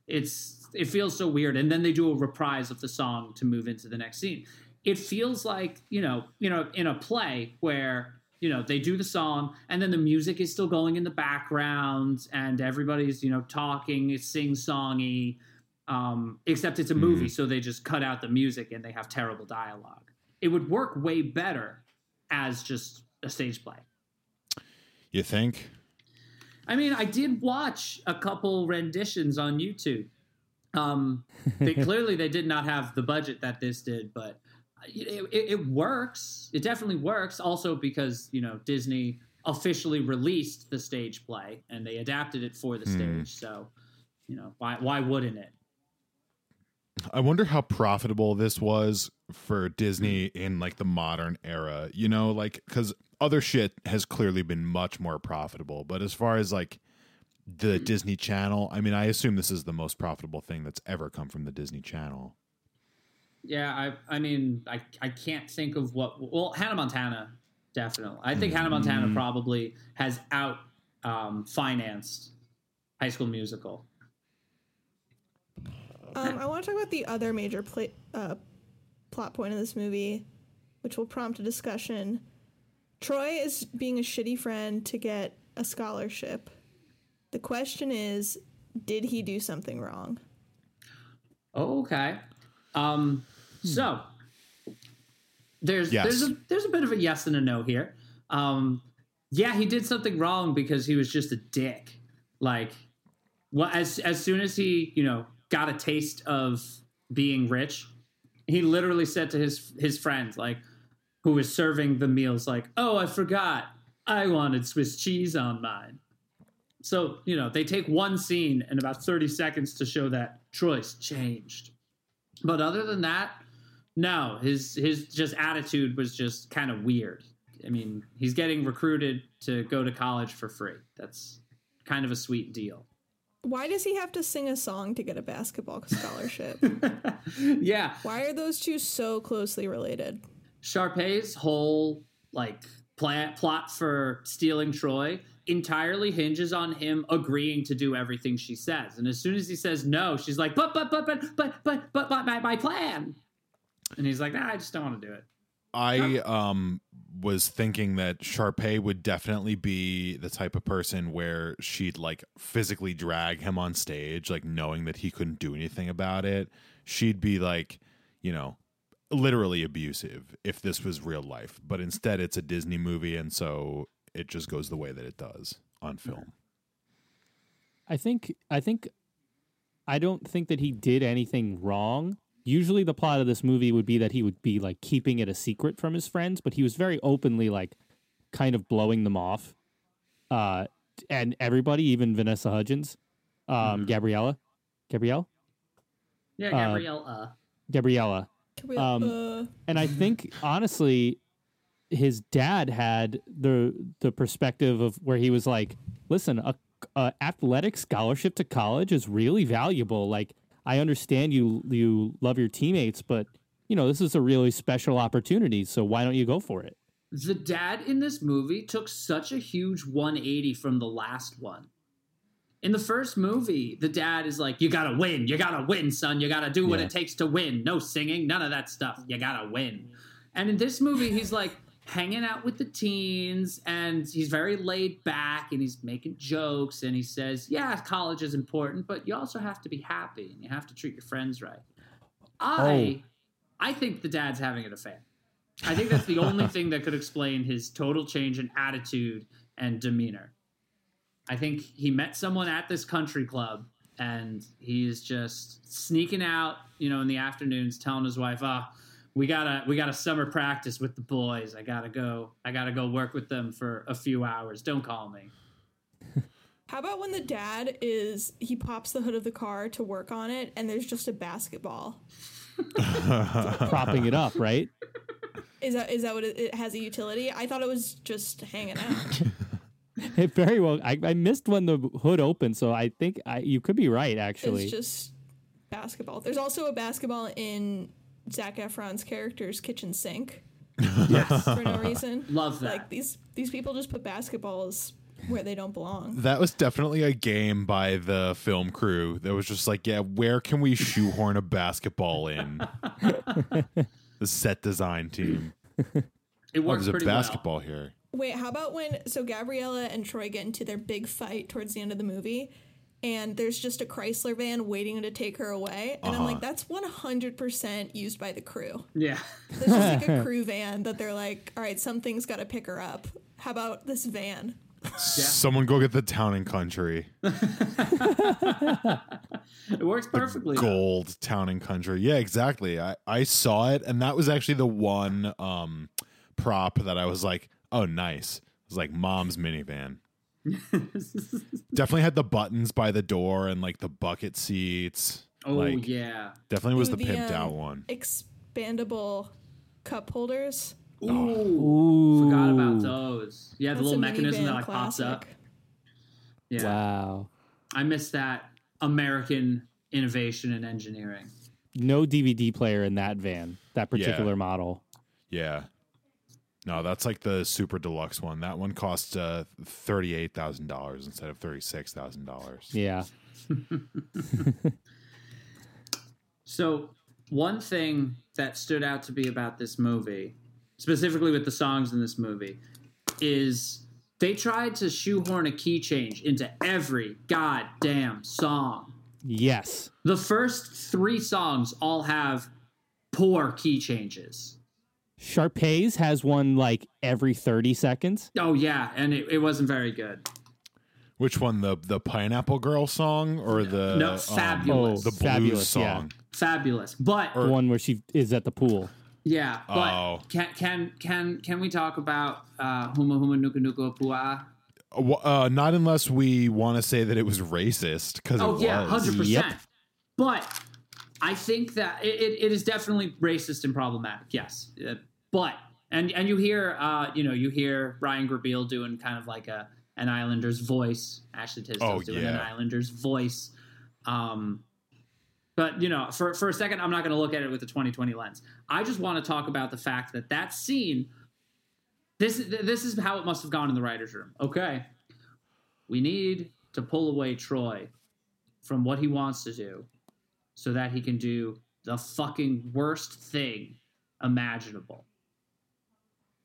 Speaker 3: It's it feels so weird. And then they do a reprise of the song to move into the next scene. It feels like you know, you know, in a play where you know they do the song and then the music is still going in the background and everybody's you know talking it's sing songy um, except it's a movie so they just cut out the music and they have terrible dialogue. It would work way better as just a stage play.
Speaker 4: You think?
Speaker 3: i mean i did watch a couple renditions on youtube. Um, they clearly they did not have the budget that this did but it, it, it works. It definitely works. Also because you know disney officially released the stage play and they adapted it for the hmm. stage. So you know why why wouldn't it?
Speaker 4: I wonder how profitable this was for Disney in like the modern era. You know, like cuz other shit has clearly been much more profitable, but as far as like the hmm. Disney Channel, I mean, I assume this is the most profitable thing that's ever come from the Disney Channel.
Speaker 3: Yeah, I I mean I I can't think of what well Hannah Montana definitely. I think Hannah Montana probably has out um, financed High School Musical.
Speaker 1: Um, I want to talk about the other major pla uh, plot point of this movie, which will prompt a discussion. Troy is being a shitty friend to get a scholarship. The question is, did he do something wrong?
Speaker 3: Okay. Um, so there's
Speaker 4: Yes.
Speaker 3: there's a there's a bit of a yes and a no here. Um, yeah, he did something wrong because he was just a dick. Like, well, as as soon as he you know got a taste of being rich, he literally said to his his friends like, who was serving the meals, like, "Oh, I forgot, I wanted Swiss cheese on mine." So you know they take one scene and about thirty seconds to show that Troy's changed. But other than that, No, his his just attitude was just kind of weird. I mean, he's getting recruited to go to college for free. That's kind of a sweet deal.
Speaker 1: Why does he have to sing a song to get a basketball scholarship?
Speaker 3: yeah,
Speaker 1: Why are those two so closely related?
Speaker 3: Sharpay's whole like plan, plot for stealing Troy entirely hinges on him agreeing to do everything she says. And as soon as he says no, she's like, "But but but but but but but but my, my plan." And he's like, "Nah, I just don't want to do it."
Speaker 4: I um was thinking that Sharpay would definitely be the type of person where she'd like physically drag him on stage, like knowing that he couldn't do anything about it. She'd be like, you know, literally abusive if this was real life. But instead it's a Disney movie and so it just goes the way that it does on film.
Speaker 5: I think I think I don't think that he did anything wrong. Usually the plot of this movie would be that he would be like keeping it a secret from his friends, but he was very openly like kind of blowing them off. Uh and everybody, even Vanessa Hudgens, um Gabriella, Gabrielle,
Speaker 3: Yeah, Gabrielle. Uh,
Speaker 5: Gabriella.
Speaker 1: Can we,
Speaker 5: Um,
Speaker 1: uh,
Speaker 5: And I think honestly his dad had the the perspective of where he was like, "Listen, a, a athletic scholarship to college is really valuable. Like, I understand you you love your teammates, but you know this is a really special opportunity. So why don't you go for it?"
Speaker 3: the dad in this movie took such a huge 180 from the last one. In the first movie, the dad is like, You gotta win. You gotta win, son. You gotta do what
Speaker 5: Yeah.
Speaker 3: it takes to win. No singing, none of that stuff. You gotta win. And in this movie, he's like hanging out with the teens and he's very laid back and he's making jokes and he says, Yeah, college is important, but you also have to be happy and you have to treat your friends right. I I think the dad's having an affair. I think that's the only thing that could explain his total change in attitude and demeanor. I think he met someone at this country club and he's just sneaking out, you know, in the afternoons telling his wife, "Ah, we got to we got a summer practice with the boys. I got to go. I got to go work with them for a few hours. Don't call me."
Speaker 1: how about when the dad is he pops the hood of the car to work on it and there's just a basketball?
Speaker 5: Propping it up, right?
Speaker 1: Is that is that what it, it has a utility? I thought it was just hanging out.
Speaker 5: It very well. I, I missed when the hood opened, so I think I, you could be right. Actually,
Speaker 1: It's just basketball. There's also a basketball in Zac Efron's character's kitchen sink.
Speaker 3: Yes.
Speaker 1: for no reason.
Speaker 3: Love that.
Speaker 1: Like these these people just put basketballs where they don't belong.
Speaker 4: That was definitely a game by the film crew that was just like, yeah, where can we shoehorn a basketball in? the set design team.
Speaker 3: It
Speaker 4: Oh,
Speaker 3: works
Speaker 4: there's a
Speaker 3: pretty well.
Speaker 4: basketball here.
Speaker 1: Wait, how about when so Gabriella and Troy get into their big fight towards the end of the movie and there's just a Chrysler van waiting to take her away and I'm like that's 100% used by the crew.
Speaker 3: Yeah.
Speaker 1: This is like a crew van that they're like, "All right, something's got to pick her up. How about this van?"
Speaker 4: Someone go get the town and country.
Speaker 3: It works perfectly. though.
Speaker 4: Gold town and country. Yeah, exactly. I, I saw it and that was actually the one um prop that I was like, oh nice. It was like mom's minivan. Definitely had the buttons by the door and like the bucket seats.
Speaker 3: Oh
Speaker 4: like,
Speaker 3: yeah.
Speaker 4: Definitely was
Speaker 1: Ooh,
Speaker 4: the pimped
Speaker 1: um,
Speaker 4: out one.
Speaker 1: Expandable cup holders.
Speaker 3: Ooh.
Speaker 5: Ooh,
Speaker 3: Forgot about those. Yeah, the little mechanism that
Speaker 1: minivan
Speaker 3: like pops up. Yeah.
Speaker 5: Wow.
Speaker 3: I miss that American innovation and engineering.
Speaker 5: No DVD player in that van, that particular model.
Speaker 4: Yeah. No, that's like the super deluxe one. That one costs uh, thirty-eight thousand dollars instead of thirty-six thousand dollars.
Speaker 5: Yeah.
Speaker 3: So, one thing that stood out to me about this movie, specifically with the songs in this movie, is they tried to shoehorn a key change into every goddamn song.
Speaker 5: Yes.
Speaker 3: The first three songs all have poor key changes.
Speaker 5: Sharpay's has one like every 30 seconds.
Speaker 3: Oh, yeah, and it, it wasn't very good.
Speaker 4: Which one? The the Pineapple Girl song or the
Speaker 3: No,
Speaker 4: um,
Speaker 3: Fabulous.
Speaker 4: the blues
Speaker 5: Fabulous, yeah.
Speaker 4: song?
Speaker 3: Fabulous. But
Speaker 5: The one where she is at the pool.
Speaker 3: Yeah, but
Speaker 4: Oh.
Speaker 3: can can can can we talk about uh, Huma Huma Nuka Nuka Pua?
Speaker 4: Uh, Uh, not unless we want to say that it was racist because
Speaker 3: Oh
Speaker 4: it
Speaker 3: yeah,
Speaker 4: was.
Speaker 3: hundred
Speaker 5: Yep.
Speaker 3: percent. But I think that it, it, it is definitely racist and problematic. Yes, Uh, but and and you hear uh you know you hear Ryan Grabeel doing kind of like a an Islanders voice. Ashley Tisdale's
Speaker 4: Oh,
Speaker 3: doing an. Islanders voice. Um, but you know, for for a second, I'm not going to look at it with the 2020 lens. I just want to talk about the fact that that scene. This this is how it must have gone in the writers' room. Okay, we need to pull away Troy from what he wants to do so that he can do the fucking worst thing imaginable.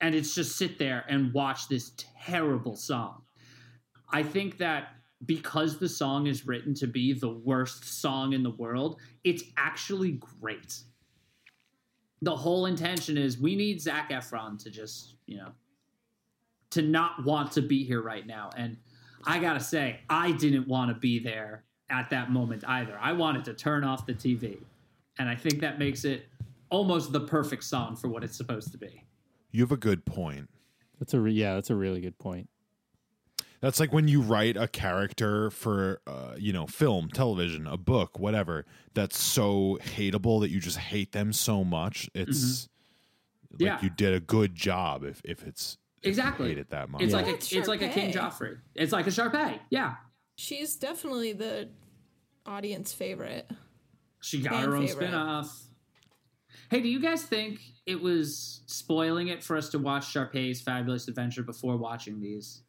Speaker 3: And it's just sit there and watch this terrible song. I think that because the song is written to be the worst song in the world, it's actually great. The whole intention is we need Zac Efron to just, you know, to not want to be here right now. And I gotta say, I didn't want to be there at that moment either. I wanted to turn off the TV. And I think that makes it almost the perfect song for what it's supposed to be.
Speaker 4: You have a good point.
Speaker 5: That's a re- yeah, that's a really good point.
Speaker 4: That's like when you write a character for, uh, you know, film, television, a book, whatever. That's so hateable that you just hate them so much. It's like
Speaker 3: Yeah.
Speaker 4: you did a good job if if it's if you
Speaker 3: Exactly.
Speaker 4: hate it that much.
Speaker 3: It's
Speaker 5: Yeah.
Speaker 3: like a,
Speaker 1: It's
Speaker 3: it's like a King
Speaker 1: Sharpay.
Speaker 3: Joffrey. It's like a Sharpay. Yeah.
Speaker 1: She's definitely the audience favorite.
Speaker 3: She got
Speaker 1: Fan
Speaker 3: her own
Speaker 1: favorite.
Speaker 3: spin-off. Hey, do you guys think it was spoiling it for us to watch Sharpay's Fabulous Adventure before watching these?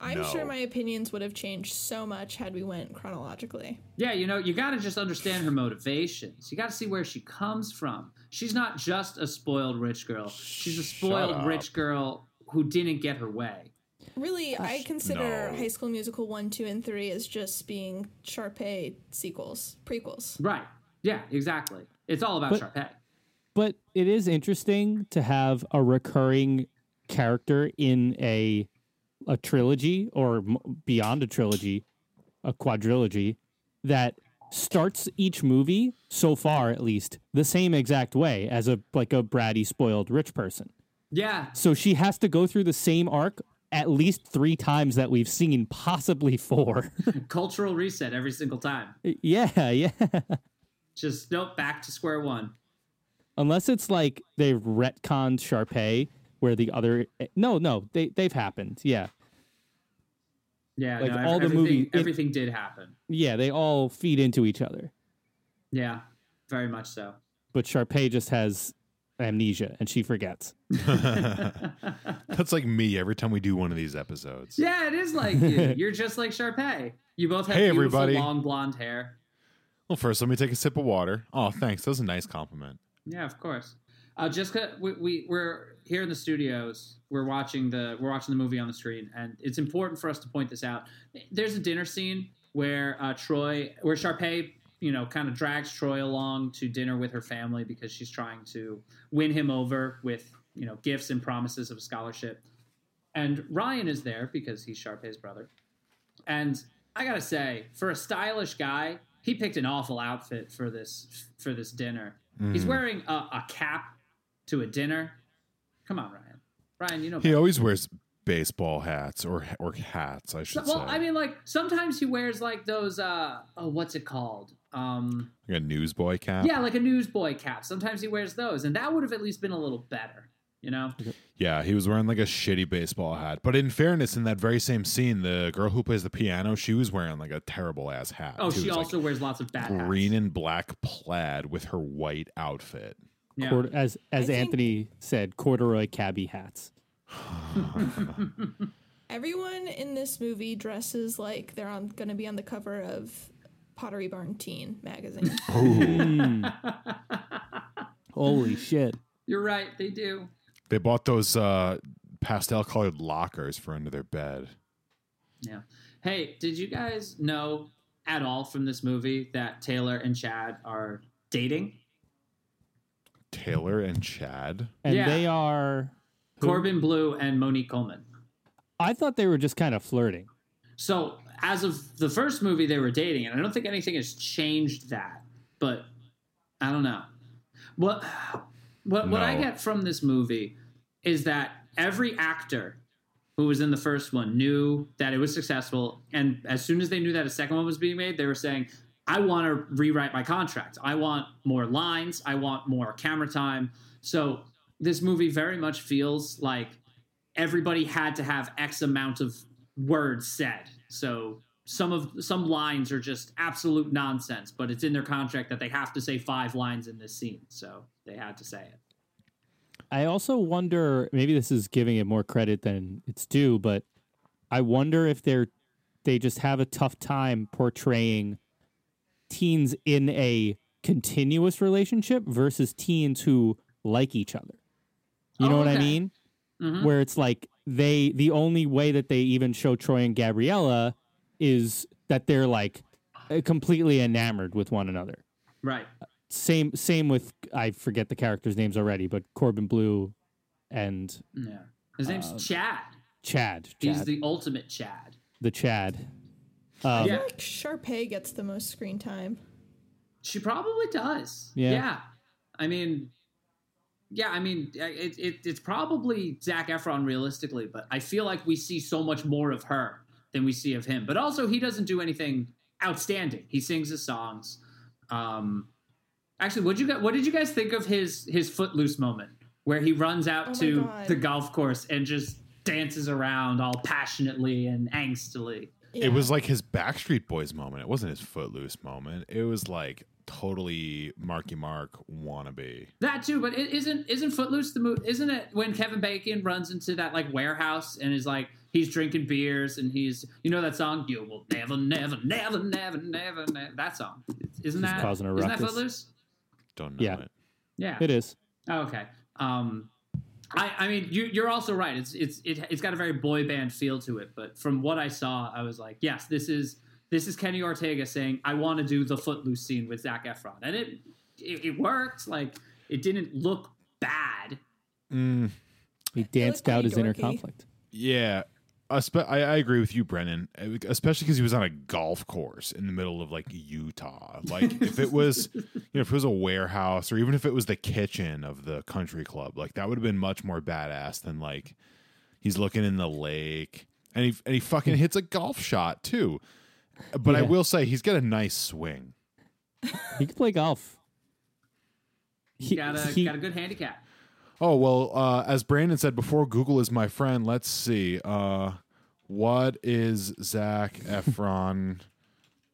Speaker 1: I'm
Speaker 4: No.
Speaker 1: sure my opinions would have changed so much had we went chronologically.
Speaker 3: Yeah, you know, you got to just understand her motivations. You got to see where she comes from. She's not just a spoiled rich girl. She's a spoiled rich girl who didn't get her way.
Speaker 1: Really, I consider
Speaker 4: no.
Speaker 1: High School Musical 1, 2, and 3 as just being Sharpay sequels, prequels.
Speaker 3: Right. Yeah, exactly. It's all about
Speaker 5: But-
Speaker 3: Sharpay.
Speaker 5: But it is interesting to have a recurring character in a a trilogy or beyond a trilogy, a quadrilogy that starts each movie so far at least the same exact way as a like a bratty spoiled rich person.
Speaker 3: Yeah,
Speaker 5: So she has to go through the same arc at least 3 times that we've seen, possibly 4.
Speaker 3: cultural reset every single time.
Speaker 5: yeah, yeah.
Speaker 3: Just nope, back to square one.
Speaker 5: Unless it's like they've retconned Sharpay where the other eh, no, no, they they've happened. Yeah.
Speaker 3: Yeah,
Speaker 5: Like,
Speaker 3: no,
Speaker 5: all the
Speaker 3: everything,
Speaker 5: movie- it-
Speaker 3: everything did happen.
Speaker 5: Yeah, they all feed into each other.
Speaker 3: Yeah, very much so.
Speaker 5: But Sharpay just has amnesia and she forgets.
Speaker 4: That's like me every time we do one of these episodes.
Speaker 3: Yeah, it is like you. You're just like Sharpay. You both have
Speaker 4: Hey,
Speaker 3: beautiful
Speaker 4: everybody.
Speaker 3: long blonde hair.
Speaker 4: Well, first let me take a sip of water. Oh, thanks. That was a nice compliment.
Speaker 3: Yeah, of course. Uh, we, we we're here in the studios. We're watching the we're watching the movie on the screen, and it's important for us to point this out. There's a dinner scene where uh, Troy, where Sharpay, you know, kind of drags Troy along to dinner with her family because she's trying to win him over with you know gifts and promises of a scholarship. And Ryan is there because he's Sharpay's brother. And I gotta say, for a stylish guy, he picked an awful outfit for this for this dinner. He's wearing a, a cap to a dinner. Come on, Ryan. Ryan, you know.
Speaker 4: He
Speaker 3: better.
Speaker 4: always wears baseball hats or or hats, I should say.
Speaker 3: well,
Speaker 4: say.
Speaker 3: I mean, like sometimes he wears like those. uh Oh, what's it called? Um,
Speaker 4: like a newsboy cap.
Speaker 3: yeah, like a newsboy cap. Sometimes he wears those, and that would have at least been a little better. You know?
Speaker 4: Yeah, he was wearing like a shitty baseball hat. But in fairness, in that very same scene, the girl who plays the piano, she was wearing like a terrible ass hat.
Speaker 3: Oh,
Speaker 4: too.
Speaker 3: she
Speaker 4: It was,
Speaker 3: also wears lots of bad
Speaker 4: like
Speaker 3: hats.
Speaker 4: green and black plaid with her white outfit.
Speaker 3: Yeah.
Speaker 5: Quarter, as as
Speaker 1: think-
Speaker 5: Anthony said, corduroy cabbie hats.
Speaker 1: Everyone in this movie dresses like they're on going to be on the cover of Pottery Barn Teen magazine.
Speaker 5: Holy shit.
Speaker 3: You're right. They do.
Speaker 4: They bought those uh, pastel colored lockers for under their bed.
Speaker 3: Yeah. Hey, did you guys know at all from this movie that Taylor and Chad are dating?
Speaker 4: Taylor and Chad.
Speaker 5: And
Speaker 3: Yeah.
Speaker 5: they are who?
Speaker 3: Corbin Bleu and Monique Coleman.
Speaker 5: I thought they were just kind of flirting.
Speaker 3: So, as of the first movie, they were dating, and I don't think anything has changed that. But I don't know. What what what I get from this movie is that every actor who was in the first one knew that it was successful, and as soon as they knew that a second one was being made, they were saying, I want to rewrite my contract. I want more lines. I want more camera time. So this movie very much feels like everybody had to have X amount of words said. So some of some lines are just absolute nonsense, but it's in their contract that they have to say five lines in this scene. So they had to say it.
Speaker 5: I also wonder maybe this is giving it more credit than it's due, but I wonder if they're they just have a tough time portraying teens in a continuous relationship versus teens who like each other. You know
Speaker 3: Oh,
Speaker 5: what I
Speaker 3: okay.
Speaker 5: mean?
Speaker 3: Mhm.
Speaker 5: Where it's like they the only way that they even show Troy and Gabriella is that they're like completely enamored with one another.
Speaker 3: Right.
Speaker 5: Same same with I forget the characters' names already, but Corbin Bleu and
Speaker 3: Yeah. His name's
Speaker 5: Uh,
Speaker 3: Chad.
Speaker 5: Chad.
Speaker 3: He's
Speaker 5: Chad
Speaker 3: the ultimate Chad.
Speaker 5: the Chad.
Speaker 1: I
Speaker 5: Um,
Speaker 3: Yeah.
Speaker 1: feel like Sharpay gets the most screen time.
Speaker 3: She probably does.
Speaker 5: Yeah.
Speaker 3: I mean, yeah. I mean, it, it, it's probably Zac Efron realistically, but I feel like we see so much more of her than we see of him. But also, he doesn't do anything outstanding. He sings his songs. Um, actually, what you got? What did you guys think of his his footloose moment where he runs out
Speaker 1: Oh
Speaker 3: to the golf course and just dances around all passionately and angstily?
Speaker 1: Yeah.
Speaker 4: It was like his Backstreet Boys moment. It wasn't his Footloose moment. It was like totally Marky Mark wannabe.
Speaker 3: That too, but it isn't isn't Footloose the movie? Isn't it when Kevin Bacon runs into that like warehouse and is like he's drinking beers and he's you know that song you will never never never never never never that song isn't that
Speaker 5: causing a
Speaker 3: isn't that. Footloose?
Speaker 4: Don't know
Speaker 5: Yeah.
Speaker 4: it.
Speaker 3: Yeah.
Speaker 5: it is.
Speaker 3: Oh, okay. Um, I I mean you you're also right. It's it's it, it's got a very boy band feel to it. But from what I saw, I was like, yes, this is this is Kenny Ortega saying I want to do the Footloose scene with Zac Efron, and it it, it worked. Like it didn't look bad.
Speaker 4: Mm,
Speaker 5: He danced out his inner conflict.
Speaker 4: yeah. Espe- I, I agree with you, Brennan. Uh, Especially because he was on a golf course in the middle of like Utah. Like if it was, you know, if it was a warehouse or even if it was the kitchen of the country club, like that would have been much more badass than like he's looking in the lake and he and he fucking hits a golf shot too. But I will say he's got a nice swing.
Speaker 5: He can play golf.
Speaker 3: He got a
Speaker 5: he-
Speaker 3: got a good handicap.
Speaker 4: Oh well, uh, as Brandon said before, Google is my friend. Let's see. Uh, what is Zac Efron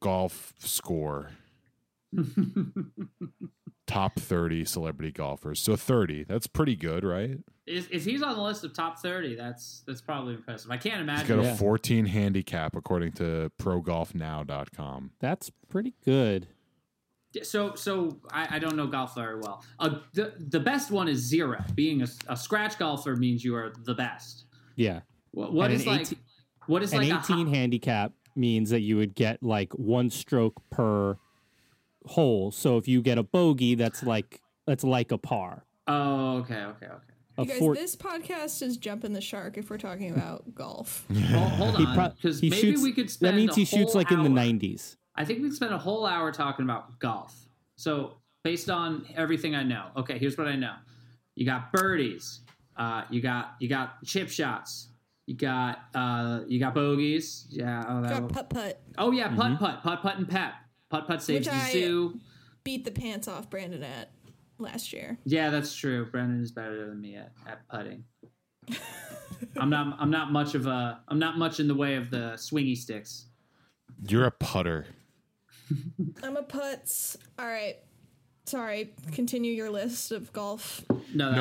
Speaker 4: golf score? Top thirty celebrity golfers. So thirty. That's pretty good, right?
Speaker 3: If, if he's on the list of top thirty, that's that's probably impressive. I can't imagine.
Speaker 4: He's got
Speaker 5: Yeah.
Speaker 4: a fourteen handicap according to ProGolfNow.com.
Speaker 5: That's pretty good.
Speaker 3: So so I, I don't know golf very well. Uh, the the best one is zero. Being a, a scratch golfer means you are the best.
Speaker 5: Yeah.
Speaker 3: What, what
Speaker 5: And
Speaker 3: like?
Speaker 5: 18
Speaker 3: what is
Speaker 5: An
Speaker 3: like a
Speaker 5: 18
Speaker 3: hot-
Speaker 5: handicap means that you would get like one stroke per hole. So if you get a bogey, that's like that's like a par.
Speaker 3: Oh, okay, okay, okay.
Speaker 1: You guys,
Speaker 5: four-
Speaker 1: this podcast is jumping the shark if we're talking about golf.
Speaker 3: Well, hold on, because
Speaker 5: he
Speaker 3: maybe
Speaker 5: shoots-
Speaker 3: we could spend.
Speaker 5: that means
Speaker 3: a
Speaker 5: he shoots
Speaker 3: whole
Speaker 5: like in the 90s.
Speaker 3: I think we could spend a whole hour talking about golf. So based on everything I know, okay, here's what I know: you got birdies, uh, you got you got chip shots, you got uh, you got bogeys. Yeah. Oh, that,
Speaker 1: Got putt putt.
Speaker 3: oh yeah, putt putt, putt putt, and pep. Putt putt saves
Speaker 1: Which
Speaker 3: the
Speaker 1: I-
Speaker 3: zoo.
Speaker 1: Beat the pants off Brandon at last year.
Speaker 3: Yeah, that's true. Brendan is better than me at, at putting. I'm not. I'm not much of a. I'm not much in the way of the swingy sticks.
Speaker 4: You're a putter.
Speaker 1: I'm a putts. All right. Sorry. Continue your list of golf.
Speaker 3: No, that's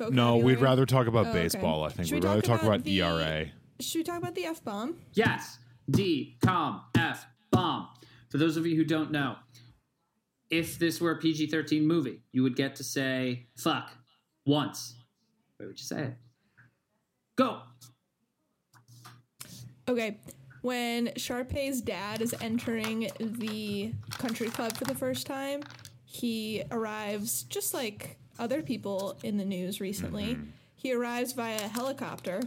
Speaker 4: No,
Speaker 3: it.
Speaker 4: no, we'd rather talk about
Speaker 1: Oh, okay.
Speaker 4: baseball. I think
Speaker 1: Should we
Speaker 4: we'd rather
Speaker 1: talk
Speaker 4: talk about,
Speaker 1: about the-
Speaker 4: ERA.
Speaker 1: Should we talk about the F bomb?
Speaker 3: Yes. D, com, F, bomb. For those of you who don't know, if this were a PG 13 movie, you would get to say fuck once. Where would you say it? Go.
Speaker 1: Okay. When Sharpay's dad is entering the country club for the first time, he arrives just like other people in the news recently. He arrives via helicopter.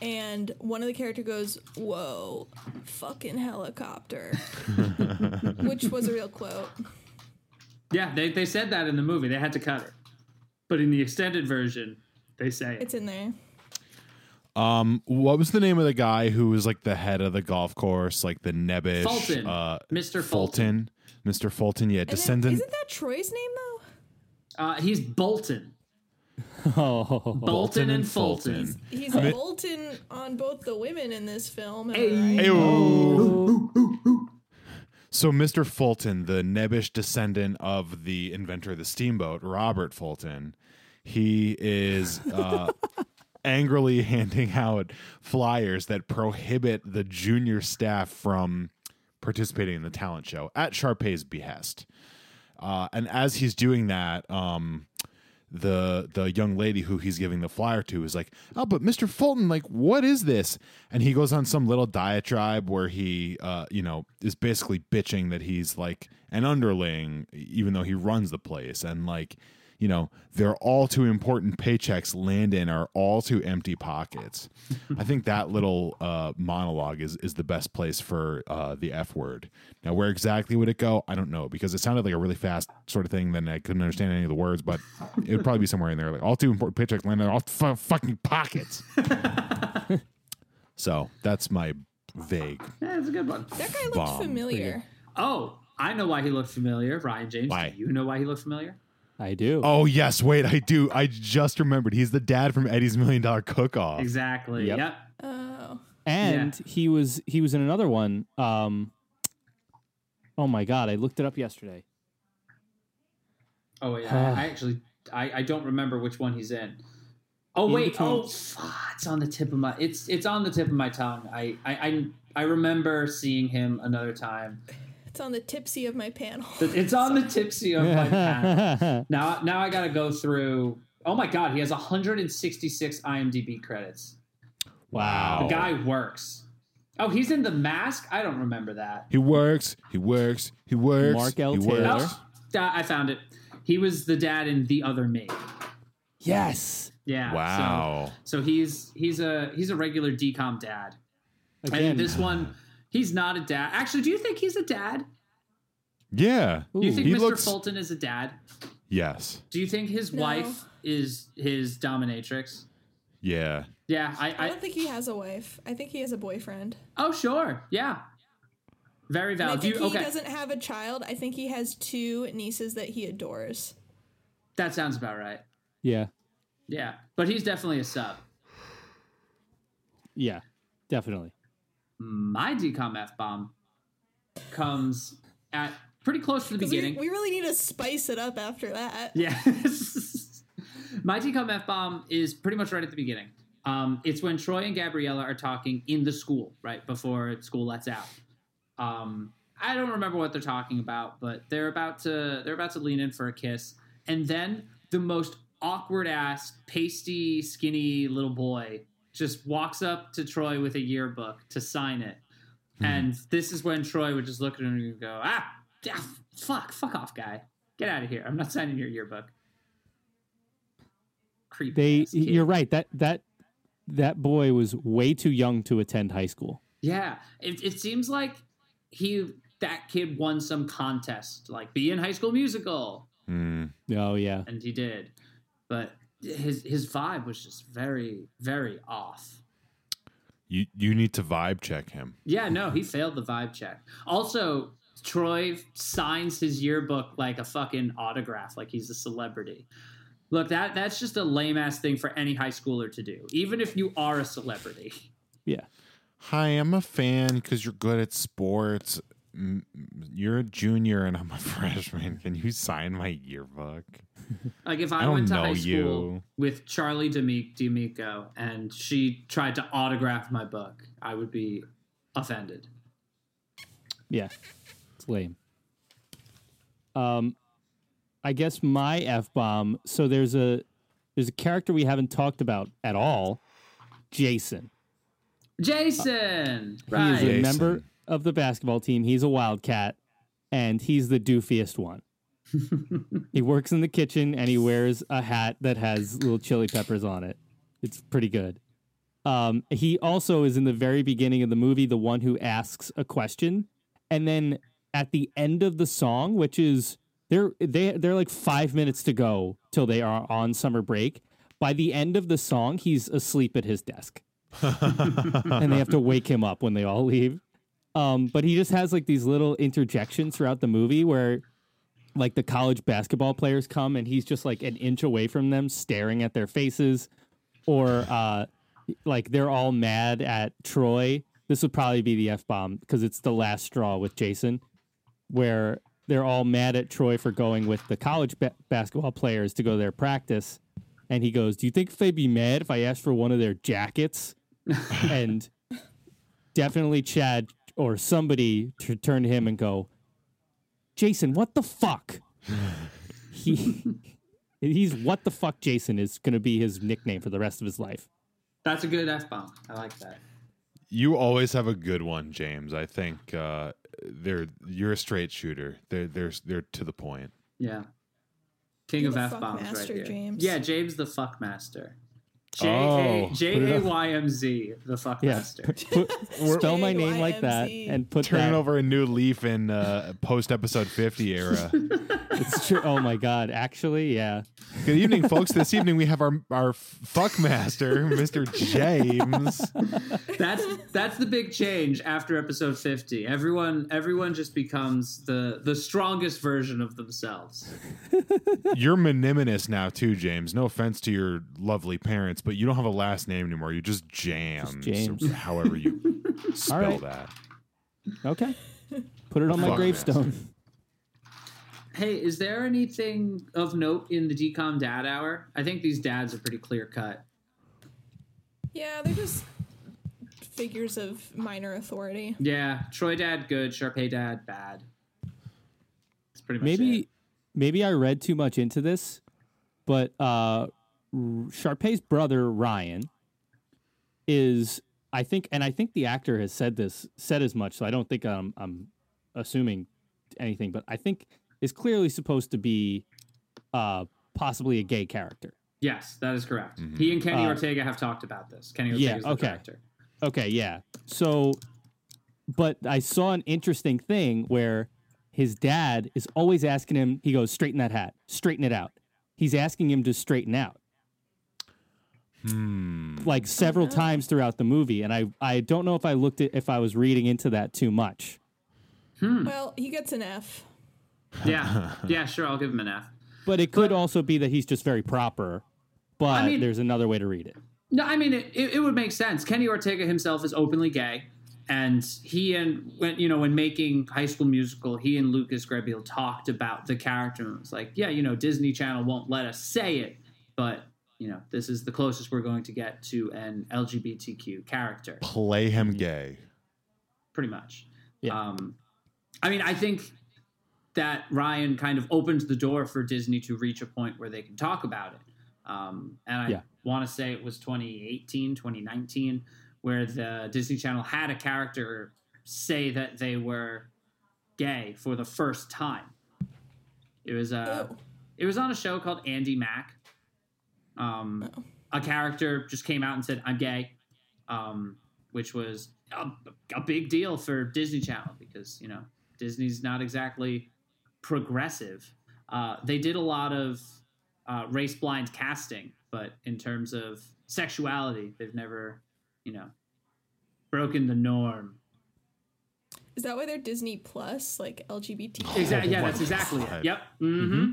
Speaker 1: And one of the character goes, "Whoa, fucking helicopter," which was a real quote.
Speaker 3: Yeah, they, they said that in the movie. They had to cut it. But in the extended version, they say it.
Speaker 1: It's in there.
Speaker 4: Um, what was the name of the guy who was like the head of the golf course, like the nebbish
Speaker 3: Fulton.
Speaker 4: uh
Speaker 3: Mr. Fulton.
Speaker 4: Fulton, Mr. Fulton, yeah,
Speaker 1: And then,
Speaker 4: descendant.
Speaker 1: isn't that Troy's name though?
Speaker 3: Uh, he's Bolton.
Speaker 5: Oh,
Speaker 3: Bolton, and
Speaker 4: and
Speaker 3: Fulton.
Speaker 4: Fulton.
Speaker 1: He's a Bolton on both the women in this film. am I
Speaker 3: Hey.
Speaker 1: right?
Speaker 4: Ayo. So Mr. Fulton, the nebbish descendant of the inventor of the steamboat, Robert Fulton, he is uh, angrily handing out flyers that prohibit the junior staff from participating in the talent show at Sharpay's behest. Uh, and as he's doing that, um, the the young lady who he's giving the flyer to is like, "Oh, but Mr. Fulton, like, what is this?" And he goes on some little diatribe where he, uh, you know, is basically bitching that he's like an underling, even though he runs the place, and like, you know, their all too important paychecks land in our all too empty pockets. I think that little uh, monologue is is the best place for uh, the F word. Now, where exactly would it go? I don't know because it sounded like a really fast sort of thing. Then I couldn't understand any of the words, but it would probably be somewhere in there. Like all too important paychecks land in our all fu- fucking pockets. so that's my vague.
Speaker 3: Yeah, it's a good one.
Speaker 1: That guy looked
Speaker 4: Bomb.
Speaker 1: familiar.
Speaker 3: Oh, I know why he looked familiar. Ryan James.
Speaker 4: Why?
Speaker 3: Do you know why he looked familiar?
Speaker 5: I do.
Speaker 4: Oh yes, wait, I do. I just remembered. He's the dad from Eddie's Million Dollar Cook Off.
Speaker 3: Exactly.
Speaker 5: Yep.
Speaker 3: Yep.
Speaker 1: Oh,
Speaker 5: and he was he was in another one. Um, oh my god, I looked it up yesterday.
Speaker 3: Oh yeah. I actually I, I don't remember which one he's in. Oh
Speaker 5: In
Speaker 3: wait.
Speaker 5: between-
Speaker 3: Oh, fuck, it's on the tip of my. It's it's on the tip of my tongue. I I I, I remember seeing him another time.
Speaker 1: It's on the tipsy of my panel.
Speaker 3: It's on the tipsy of my panel. Now, now I got to go through. Oh my god, he has 166 IMDb credits.
Speaker 4: Wow.
Speaker 3: The guy works. Oh, he's in The Mask. I don't remember that.
Speaker 4: He works. He works. He works.
Speaker 5: Mark L.
Speaker 4: he
Speaker 5: Taylor.
Speaker 4: works.
Speaker 3: Oh, I found it. He was the dad in The Other Me.
Speaker 5: yes.
Speaker 3: Yeah. so-
Speaker 4: Wow.
Speaker 3: So, he's he's a he's a regular DCOM dad.
Speaker 5: Again,
Speaker 3: And this one, he's not a dad. Actually, do you think he's a dad?
Speaker 4: Yeah.
Speaker 3: Do you think
Speaker 4: He
Speaker 3: Mr.
Speaker 4: looks-
Speaker 3: Fulton is a dad?
Speaker 4: Yes.
Speaker 3: Do you think his
Speaker 1: No.
Speaker 3: wife is his dominatrix?
Speaker 4: Yeah.
Speaker 3: Yeah, I,
Speaker 1: I
Speaker 3: I
Speaker 1: don't think he has a wife. I think he has a boyfriend.
Speaker 3: oh sure, yeah, very
Speaker 1: And I
Speaker 3: valid. Do
Speaker 1: think
Speaker 3: you,
Speaker 1: he
Speaker 3: okay,
Speaker 1: doesn't have a child. I think he has two nieces that he adores.
Speaker 3: that sounds about right.
Speaker 5: yeah,
Speaker 3: Yeah, but he's definitely a sub.
Speaker 5: yeah, definitely.
Speaker 3: My DCOM f bomb comes at pretty close to the
Speaker 1: 'Cause We,
Speaker 3: beginning.
Speaker 1: we really need to spice it up after that.
Speaker 3: Yeah. My DCOM F bomb is pretty much right at the beginning. Um, it's when Troy and Gabriella are talking in the school, right before school lets out. Um, I don't remember what they're talking about, but they're about to they're about to lean in for a kiss, and then the most awkward ass, pasty, skinny little boy just walks up to Troy with a yearbook to sign it, and this is when Troy would just look at him and go, "Ah, ah fuck, fuck off, guy, get out of here! I'm not signing your yearbook." Creepy.
Speaker 5: They, you're right. That that that boy was way too young to attend high school.
Speaker 3: Yeah, it, it seems like he that kid won some contest, like be in High School Musical,
Speaker 4: Mm.
Speaker 5: Oh yeah,
Speaker 3: and he did. But his his vibe was just very very off.
Speaker 4: You you need to vibe check him.
Speaker 3: Yeah, no, he failed the vibe check. Also, Troy signs his yearbook like a fucking autograph, like he's a celebrity. Look, that that's just a lame ass thing for any high schooler to do, even if you are a celebrity.
Speaker 5: yeah.
Speaker 4: Hi, I'm a fan because you're good at sports. Mm, You're a junior and I'm a freshman. Can you sign my yearbook?
Speaker 3: Like if I,
Speaker 4: I
Speaker 3: went to
Speaker 4: know
Speaker 3: high school
Speaker 4: you.
Speaker 3: with Charlie D'Ami- D'Amico and she tried to autograph my book, I would be offended.
Speaker 5: Yeah, it's lame. Um, I guess my f bomb. So there's a there's a character we haven't talked about at all, Jason.
Speaker 3: Jason,
Speaker 5: He
Speaker 3: right?
Speaker 5: is a
Speaker 4: Jason.
Speaker 5: member of the basketball team. He's a wildcat, and he's the doofiest one. he works in the kitchen and he wears a hat that has little chili peppers on it. It's pretty good. Um, he also is in the very beginning of the movie the one who asks a question, and then at the end of the song, which is they're they they're like five minutes to go till they are on summer break. By the end of the song, he's asleep at his desk. and they have to wake him up when they all leave. Um, but he just has like these little interjections throughout the movie where like the college basketball players come and he's just like an inch away from them staring at their faces or uh like they're all mad at Troy. This would probably be the F bomb because it's the last straw with Jason where they're all mad at Troy for going with the college ba- basketball players to go to their practice and he goes, "Do you think they'd be mad if I asked for one of their jackets?" and definitely Chad or somebody to turn to him and go, Jason, what the fuck? he he's what the fuck Jason is going to be his nickname for the rest of his life.
Speaker 3: That's a good f bomb. I like that.
Speaker 4: You always have a good one, James. I think uh, they're you're a straight shooter. They're they're they're to the point.
Speaker 3: Yeah. King
Speaker 1: You're
Speaker 3: of F bombs, right here.
Speaker 1: James.
Speaker 3: Yeah, James the fuck master. J
Speaker 5: Oh,
Speaker 3: A
Speaker 5: put
Speaker 3: J
Speaker 5: it
Speaker 3: A
Speaker 5: up.
Speaker 3: Y M Z the fuck
Speaker 5: Yeah,
Speaker 3: master.
Speaker 5: put, put- spell my name like that and put
Speaker 4: Turning
Speaker 5: that.
Speaker 4: over a new leaf in uh, post episode fifty era.
Speaker 5: It's true. Oh my god! Actually, yeah.
Speaker 4: Good evening, folks. This evening we have our our fuck master, Mr. James.
Speaker 3: that's that's the big change after episode 50 everyone everyone just becomes the the strongest version of themselves
Speaker 4: You're monimous now too, James. No offense to your lovely parents, but you don't have a last name anymore. You're just Jams,
Speaker 5: James.
Speaker 4: or however you spell
Speaker 5: right.
Speaker 4: that.
Speaker 5: Okay. Put it on my
Speaker 4: Fuck
Speaker 5: gravestone.
Speaker 3: hey is there anything of note in the DCOM dad hour i think these dads are pretty clear cut
Speaker 1: Yeah, they're just figures of minor authority.
Speaker 3: yeah troy dad good sharpay dad bad that's pretty much
Speaker 5: Maybe,
Speaker 3: it.
Speaker 5: maybe I read too much into this, but uh, R- Sharpay's brother Ryan is, I think, and I think the actor has said this, said as much. So I don't think I'm, I'm assuming anything, but I think is clearly supposed to be uh, possibly a gay character.
Speaker 3: yes that is correct he and kenny
Speaker 5: Uh,
Speaker 3: ortega have talked about this kenny
Speaker 5: yeah,
Speaker 3: ortega's the
Speaker 5: okay.
Speaker 3: director
Speaker 5: Okay, yeah. So, but I saw an interesting thing where his dad is always asking him, he goes, straighten that hat, straighten it out. He's asking him to straighten out.
Speaker 4: Hmm.
Speaker 5: Like several times throughout the movie. And I, I don't know if I looked at, if I was reading into that too much.
Speaker 1: Well, he gets an F.
Speaker 3: yeah yeah sure i'll give him an f
Speaker 5: But it could also be that he's just very proper. But
Speaker 3: I mean-
Speaker 5: there's another way to read it.
Speaker 3: No, I mean it, it, it would make sense. Kenny Ortega himself is openly gay, and he and when you know when making High School Musical, he and Lucas Grabeel talked about the character and it was like, yeah, you know, Disney Channel won't let us say it, but you know, this is the closest we're going to get to an LGBTQ character,
Speaker 4: Play him gay.
Speaker 3: pretty much.
Speaker 5: Yeah.
Speaker 3: Um, I mean, I think that Ryan kind of opened the door for Disney to reach a point where they can talk about it. Um, and I
Speaker 5: Yeah.
Speaker 3: want to say it was 2018, 2019, where the Disney Channel had a character say that they were gay for the first time. It was uh,
Speaker 1: Ew.
Speaker 3: it was on a show called Andi Mack. Um, A character just came out and said, "I'm gay," um, which was a, a big deal for Disney Channel because you know Disney's not exactly progressive. Uh, they did a lot of uh, race blind casting, but in terms of sexuality, they've never, you know, broken the norm.
Speaker 1: Is that why they're Disney Plus, like LGBT?
Speaker 3: Exactly. Yeah, that's exactly it. Yep. Mm-hmm.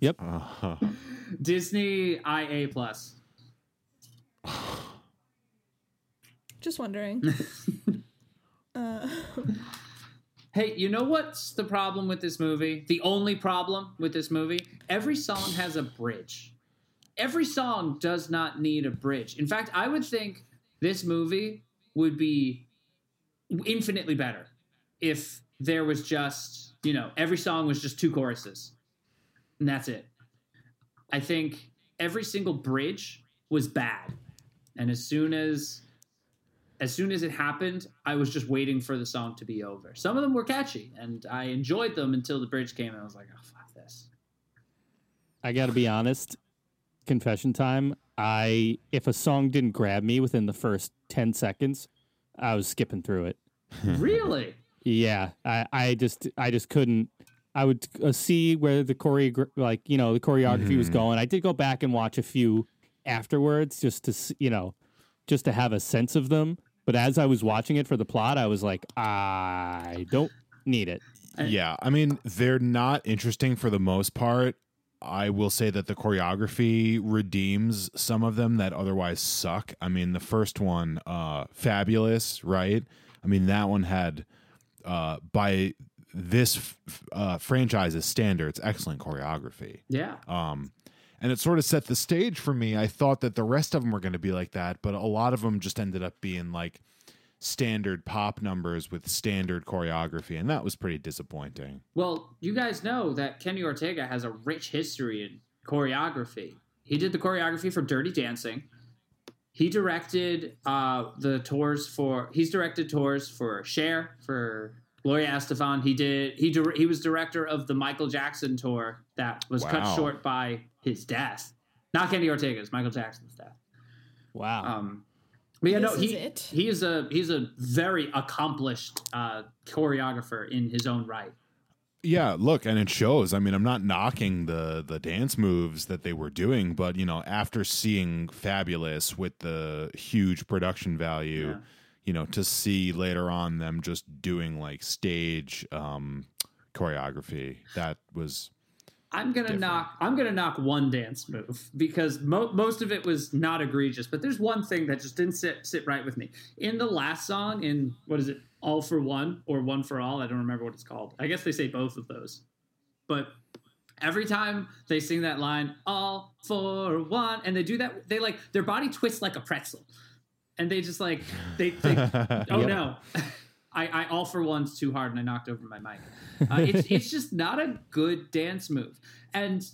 Speaker 5: Yep.
Speaker 4: Uh-huh.
Speaker 3: Disney IA plus.
Speaker 1: Just wondering. uh,
Speaker 3: Hey, you know what's the problem with this movie? The only problem with this movie? Every song has a bridge. Every song does not need a bridge. In fact, I would think this movie would be infinitely better if there was just, you know, every song was just two choruses. And that's it. I think every single bridge was bad. And as soon as as soon as it happened, I was just waiting for the song to be over. Some of them were catchy, and I enjoyed them until the bridge came, and I was like, "Oh fuck this!"
Speaker 5: I got to be honest. Confession time. I if a song didn't grab me within the first ten seconds, I was skipping through it.
Speaker 3: really?
Speaker 5: Yeah, I, I just I just couldn't. I would uh, see where the choreo like you know the choreography was going. I did go back and watch a few afterwards just to you know just to have a sense of them. But as I was watching it for the plot, I was like, I don't need it.
Speaker 4: Yeah, I mean, they're not interesting for the most part. I will say that the choreography redeems some of them that otherwise suck. I mean, the first one, uh, fabulous, right? I mean, that one had, uh, by this f- uh, franchise's standards, excellent choreography.
Speaker 3: Yeah.
Speaker 4: Um, and it sort of set the stage for me. I thought that the rest of them were going to be like that, but a lot of them just ended up being like standard pop numbers with standard choreography, and that was pretty disappointing.
Speaker 3: Well, you guys know that Kenny Ortega has a rich history in choreography. He did the choreography for Dirty Dancing. He directed uh, the tours for. He's directed tours for Cher, for Gloria Estefan. He did. He dir- he was director of the Michael Jackson tour that was cut short by his death. Not Kenny Ortega's, Michael Jackson's death.
Speaker 5: Wow.
Speaker 3: Um, but yeah, no,
Speaker 1: This is
Speaker 3: he
Speaker 1: it?
Speaker 3: he is a he's a very accomplished uh, choreographer in his own right.
Speaker 4: Yeah, look, and it shows. I mean, I'm not knocking the the dance moves that they were doing, but you know, after seeing Fabulous with the huge production value,
Speaker 3: Yeah.
Speaker 4: you know, to see later on them just doing like stage um choreography, that was
Speaker 3: I'm gonna
Speaker 4: different.
Speaker 3: knock. I'm gonna knock one dance move because mo- most of it was not egregious. But there's one thing that just didn't sit sit right with me. In the last song, in what is it, All for One or One for All? I don't remember what it's called. I guess they say both of those. But every time they sing that line, All for One, and they do that, they like their body twists like a pretzel, and they just like they. they oh no. I, I all for one's too hard and I knocked over my mic. Uh, it's it's just not a good dance move, and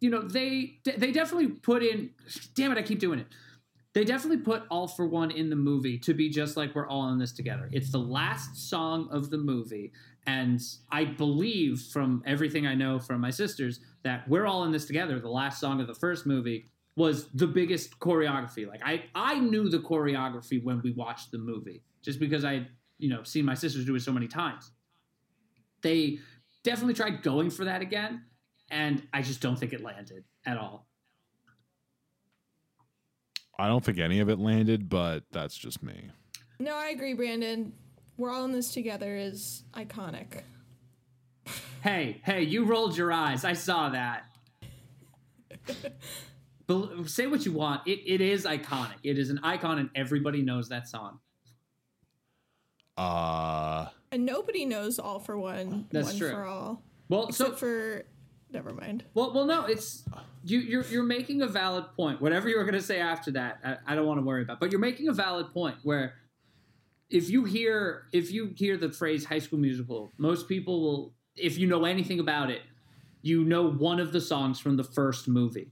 Speaker 3: you know they they definitely put in. Damn it, I keep doing it. They definitely put all for one in the movie to be just like we're all in this together. It's the last song of the movie, and I believe from everything I know from my sisters that we're all in this together. The last song of the first movie was the biggest choreography. Like I I knew the choreography when we watched the movie, just because I you know seen my sisters do it so many times. They definitely tried going for that again, and I just don't think it landed at all.
Speaker 4: I don't think any of it landed, but that's just me.
Speaker 1: No, I agree, Brandon. We're all in this together is iconic.
Speaker 3: Hey, hey, you rolled your eyes. I saw that. Bel say what you want. It, it is iconic. It is an icon, and everybody knows that song.
Speaker 4: Uh
Speaker 1: And nobody knows all for one,
Speaker 3: That's
Speaker 1: one
Speaker 3: true.
Speaker 1: for all.
Speaker 3: Well,
Speaker 1: Except
Speaker 3: so
Speaker 1: for never mind.
Speaker 3: well, well, no, it's you. You're you're making a valid point. Whatever you were going to say after that, I, I don't want to worry about. But you're making a valid point where if you hear if you hear the phrase High School Musical, most people will. If you know anything about it, you know one of the songs from the first movie.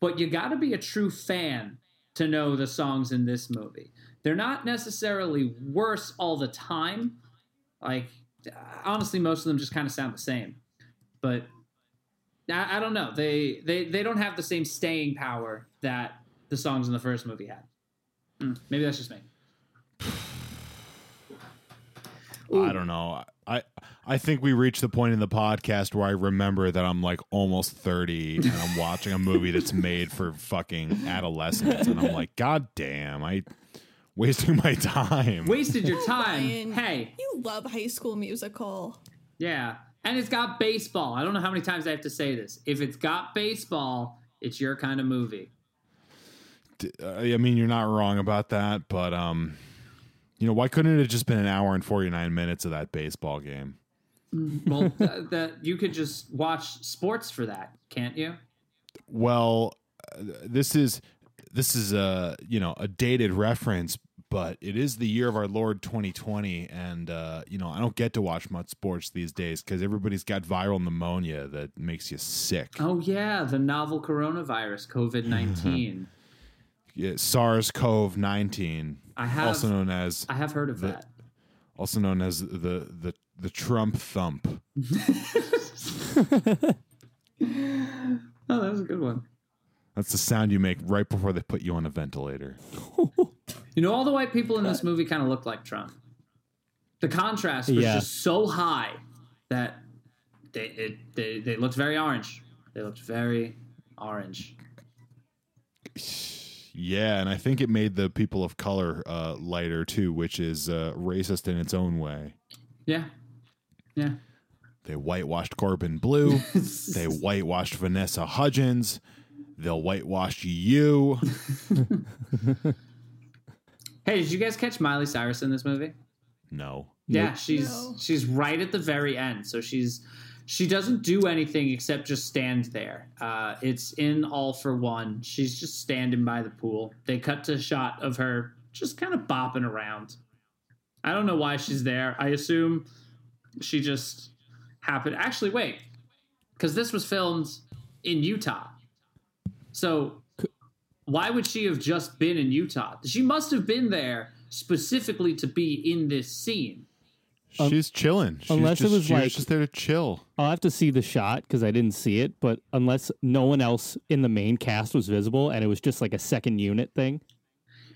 Speaker 3: But you got to be a true fan to know the songs in this movie. They're not necessarily worse all the time. Like honestly, most of them just kind of sound the same. But I, I don't know. They, they they don't have the same staying power that the songs in the first movie had. Hmm, maybe that's just me.
Speaker 4: I don't know. I I think we reached the point in the podcast where I remember that I'm like almost 30 and I'm watching a movie that's made for fucking adolescents and I'm like god damn, I wasting my time.
Speaker 3: Wasted your time.
Speaker 1: Ryan,
Speaker 3: hey,
Speaker 1: You love High School Musical.
Speaker 3: yeah. And it's got baseball. I don't know how many times I have to say this. If it's got baseball, it's your kind of movie.
Speaker 4: D- uh, I mean, you're not wrong about that, but um you know, why couldn't it have just been an hour and 49 minutes of that baseball game?
Speaker 3: Well, th- that you could just watch sports for that, can't you?
Speaker 4: Well, uh, this is this is a you know a dated reference, but it is the year of our Lord 2020, and uh, you know I don't get to watch much sports these days because everybody's got viral pneumonia that makes you sick.
Speaker 3: Oh yeah, the novel coronavirus, COVID nineteen.
Speaker 4: Yeah, SARS-CoV-19,
Speaker 3: I have
Speaker 4: also known as
Speaker 3: I have heard of
Speaker 4: the-
Speaker 3: that.
Speaker 4: also known as the the the Trump thump.
Speaker 3: Oh, that was a good one.
Speaker 4: That's the sound you make right before they put you on a ventilator.
Speaker 3: You know, all the white people in this movie kind of look like Trump. The contrast was
Speaker 5: Yeah.
Speaker 3: just so high that they it, they they looked very orange. They looked very orange.
Speaker 4: Yeah, and I think it made the people of color uh, lighter too, which is uh, racist in its own way.
Speaker 3: Yeah. Yeah.
Speaker 4: They whitewashed Corbin Bleu. they whitewashed Vanessa Hudgens. They'll whitewash you.
Speaker 3: Hey, did you guys catch Miley Cyrus in this movie?
Speaker 4: No.
Speaker 3: Yeah, she's
Speaker 1: No.
Speaker 3: she's right at the very end. So she's she doesn't do anything except just stand there. Uh, it's in All for One. She's just standing by the pool. They cut to a shot of her just kind of bopping around. I don't know why she's there. I assume she just happened. Actually, wait, because this was filmed in Utah. So why would she have just been in Utah? She must have been there specifically to be in this scene.
Speaker 4: Um, She's chilling. She's
Speaker 5: unless it
Speaker 4: just,
Speaker 5: was
Speaker 4: she
Speaker 5: like-
Speaker 4: just there to chill.
Speaker 5: I'll have to see the shot because I didn't see it. But unless no one else in the main cast was visible and it was just like a second unit thing,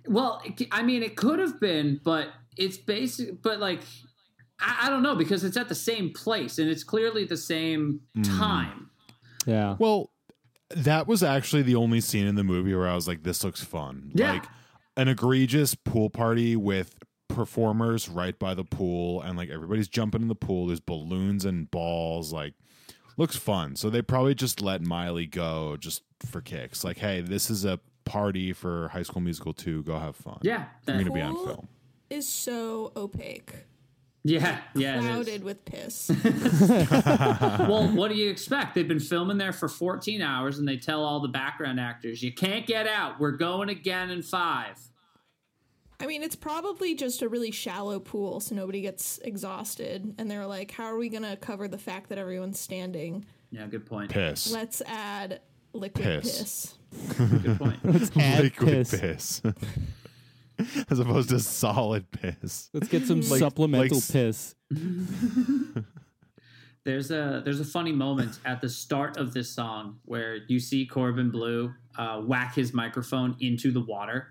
Speaker 3: Well, it c- I mean, it could have been, but it's basic. But like, I, I don't know because it's at the same place and it's clearly the same mm. time.
Speaker 5: yeah.
Speaker 4: Well, that was actually the only scene in the movie where I was like, this looks fun.
Speaker 3: Yeah.
Speaker 4: Like an egregious pool party with performers right by the pool and like everybody's jumping in the pool. There's balloons and balls. Like, looks fun. So they probably just let Miley go just for kicks. Like, hey, this is a party for High School Musical 2. Go have fun.
Speaker 3: Yeah,
Speaker 4: I'm
Speaker 3: that,
Speaker 4: going to be on film.
Speaker 1: Is so opaque,
Speaker 3: yeah, yeah. it is.
Speaker 1: clouded with piss.
Speaker 3: Well, what do you expect? They've been filming there for 14 hours, and they tell all the background actors, "You can't get out. We're going again in five.
Speaker 1: I mean, it's probably just a really shallow pool, so nobody gets exhausted. And they're like, "How are we gonna cover the fact that everyone's standing?
Speaker 3: Yeah, good point.
Speaker 4: Piss.
Speaker 1: Let's add liquid
Speaker 4: Piss.
Speaker 1: piss."
Speaker 3: Good point.
Speaker 5: Let's Add
Speaker 4: Liquid
Speaker 5: piss.
Speaker 4: piss. As opposed to solid piss.
Speaker 5: Let's get some
Speaker 4: Like-
Speaker 5: supplemental
Speaker 4: like
Speaker 5: piss.
Speaker 3: There's a there's a funny moment at the start of this song where you see Corbin Bleu uh, whack his microphone into the water,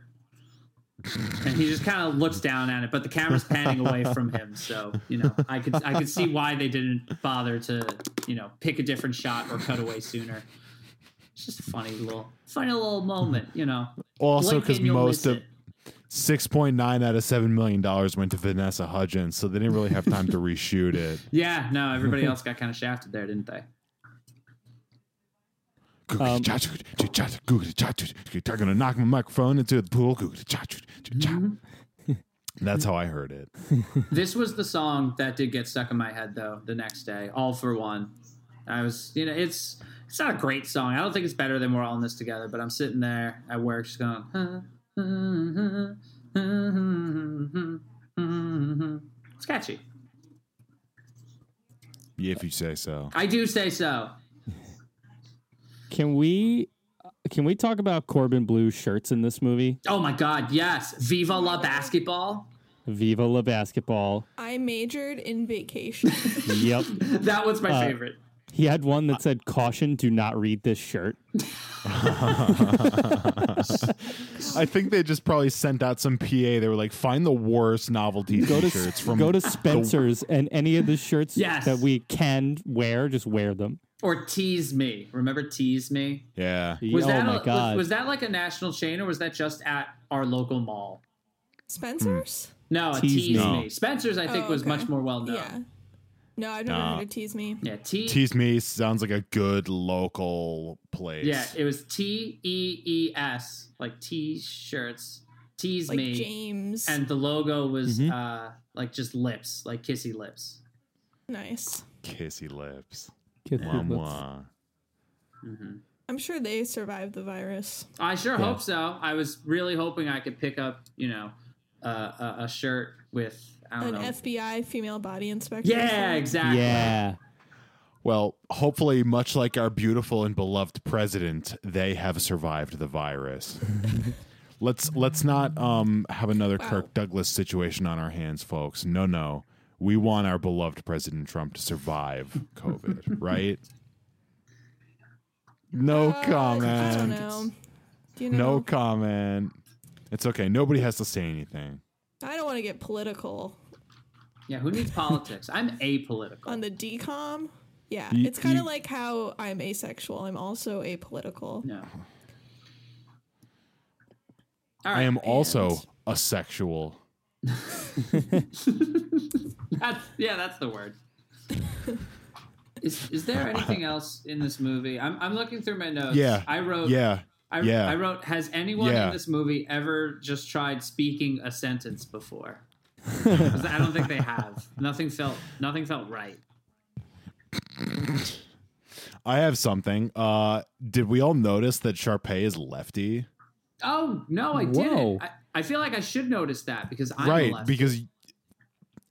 Speaker 3: and he just kind of looks down at it, but the camera's panning away from him. So you know, I could I could see why they didn't bother to you know pick a different shot or cut away sooner. It's just a funny little funny little moment, you know.
Speaker 4: Also, because most of
Speaker 3: it.
Speaker 4: Six point nine out of seven million dollars went to Vanessa Hudgens, so they didn't really have time to reshoot it.
Speaker 3: yeah, no, everybody else got kind of shafted there, didn't they?
Speaker 5: Um,
Speaker 4: They're gonna knock my microphone into the pool. That's how I heard it.
Speaker 3: This was the song that did get stuck in my head though. The next day, all for one. I was, you know, it's it's not a great song. I don't think it's better than we're all in this together. But I'm sitting there at work, just going. It's catchy.
Speaker 4: Yeah, if you say so.
Speaker 3: I do say so.
Speaker 5: Can we can we talk about Corbin Bleu shirts in this movie?
Speaker 3: Oh my God, yes! Viva la basketball.
Speaker 5: Viva la basketball.
Speaker 1: I majored in vacation.
Speaker 5: Yep.
Speaker 3: That was my
Speaker 5: Uh,
Speaker 3: favorite.
Speaker 5: He had one that said caution, do not read this shirt.
Speaker 4: I think they just probably sent out some PA. They were like, find the worst novelty
Speaker 5: Go to
Speaker 4: t-shirts from
Speaker 5: go to Spencer's and any of the shirts
Speaker 3: Yes.
Speaker 5: that we can wear, just wear them.
Speaker 3: Or tease me. Remember tease me?
Speaker 4: Yeah.
Speaker 3: Was
Speaker 5: oh
Speaker 3: that
Speaker 5: my
Speaker 3: a-
Speaker 5: god.
Speaker 3: Was, was that like a national chain or was that just at our local mall?
Speaker 1: Spencer's? Hmm.
Speaker 3: No, a
Speaker 5: Tease
Speaker 3: tease,
Speaker 5: Me.
Speaker 3: me. Spencer's, I think,
Speaker 1: Oh,
Speaker 3: was much more well known.
Speaker 1: Yeah. No, I've never
Speaker 4: Nah.
Speaker 1: heard of tease me.
Speaker 3: Yeah, T.
Speaker 4: Tease Me sounds like a good local place.
Speaker 3: yeah, it was T E E S, like T-shirts. Tease
Speaker 1: Like
Speaker 3: me,
Speaker 1: James.
Speaker 3: and the logo was
Speaker 5: Mhm.
Speaker 3: uh like just lips, like kissy lips.
Speaker 1: nice.
Speaker 4: Kissy lips.
Speaker 5: Kid
Speaker 4: Mwah,
Speaker 5: Lips.
Speaker 4: mwah.
Speaker 1: I'm sure they survived the virus.
Speaker 3: I sure
Speaker 5: Yeah.
Speaker 3: hope so. I was really hoping I could pick up, you know, uh, a, a shirt with I don't
Speaker 1: An
Speaker 3: know.
Speaker 1: FBI female body inspector.
Speaker 3: yeah, exactly.
Speaker 5: Yeah.
Speaker 4: Well, hopefully, much like our beautiful and beloved president, they have survived the virus. let's let's not um, have another
Speaker 1: Wow.
Speaker 4: Kirk Douglas situation on our hands, folks. No, no, we want our beloved President Trump to survive COVID, right? No
Speaker 1: Uh,
Speaker 4: comment.
Speaker 1: I don't know. You know?
Speaker 4: No comment. It's okay. Nobody has to say anything.
Speaker 1: I don't want to get political
Speaker 3: Yeah, who needs politics? I'm apolitical.
Speaker 1: on the DCOM. Yeah,
Speaker 4: You-
Speaker 1: it's kind of like how I'm asexual. I'm also apolitical.
Speaker 3: no. All
Speaker 4: I am also
Speaker 1: and-
Speaker 4: a sexual.
Speaker 3: That's, yeah, that's the word. Is, is there anything else in this movie? I'm, I'm looking through my notes.
Speaker 4: Yeah.
Speaker 3: I wrote.
Speaker 4: Yeah.
Speaker 3: I,
Speaker 4: yeah.
Speaker 3: I wrote. Has anyone
Speaker 4: Yeah.
Speaker 3: in this movie ever just tried speaking a sentence before? 'Cause I don't think they have. Nothing felt. Nothing felt right.
Speaker 4: I have something. Uh, did we all notice that Sharpay is lefty?
Speaker 3: Oh no, I
Speaker 5: Whoa.
Speaker 3: didn't. I, I feel like I should notice that because I'm a
Speaker 4: right,
Speaker 3: lefty.
Speaker 4: because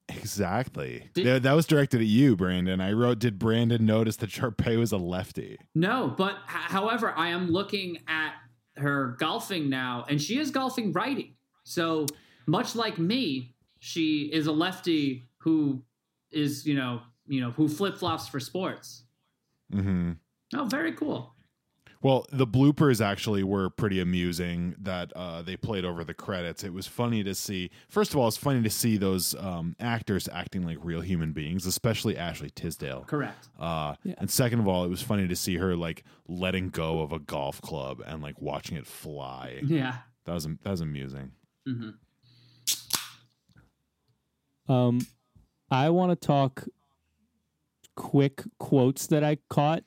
Speaker 4: exactly
Speaker 3: Did-
Speaker 4: That- that was directed at you, Brandon. I wrote, "Did Brandon notice that Sharpay was a lefty?"
Speaker 3: No, but however, I am looking at her golfing now, and she is golfing righty. So much like me, she is a lefty who is you know you know who flip flops for sports.
Speaker 4: Mm-hmm.
Speaker 3: Oh, very cool.
Speaker 4: Well, the bloopers actually were pretty amusing that uh, they played over the credits. It was funny to see. First of all, it's funny to see those um, actors acting like real human beings, especially Ashley Tisdale.
Speaker 3: Correct.
Speaker 4: Uh,
Speaker 5: Yeah.
Speaker 4: And second of all, it was funny to see her like letting go of a golf club and like watching it fly.
Speaker 3: Yeah.
Speaker 4: That was that was amusing.
Speaker 3: hmm
Speaker 5: Um, I want to talk quick quotes that I caught.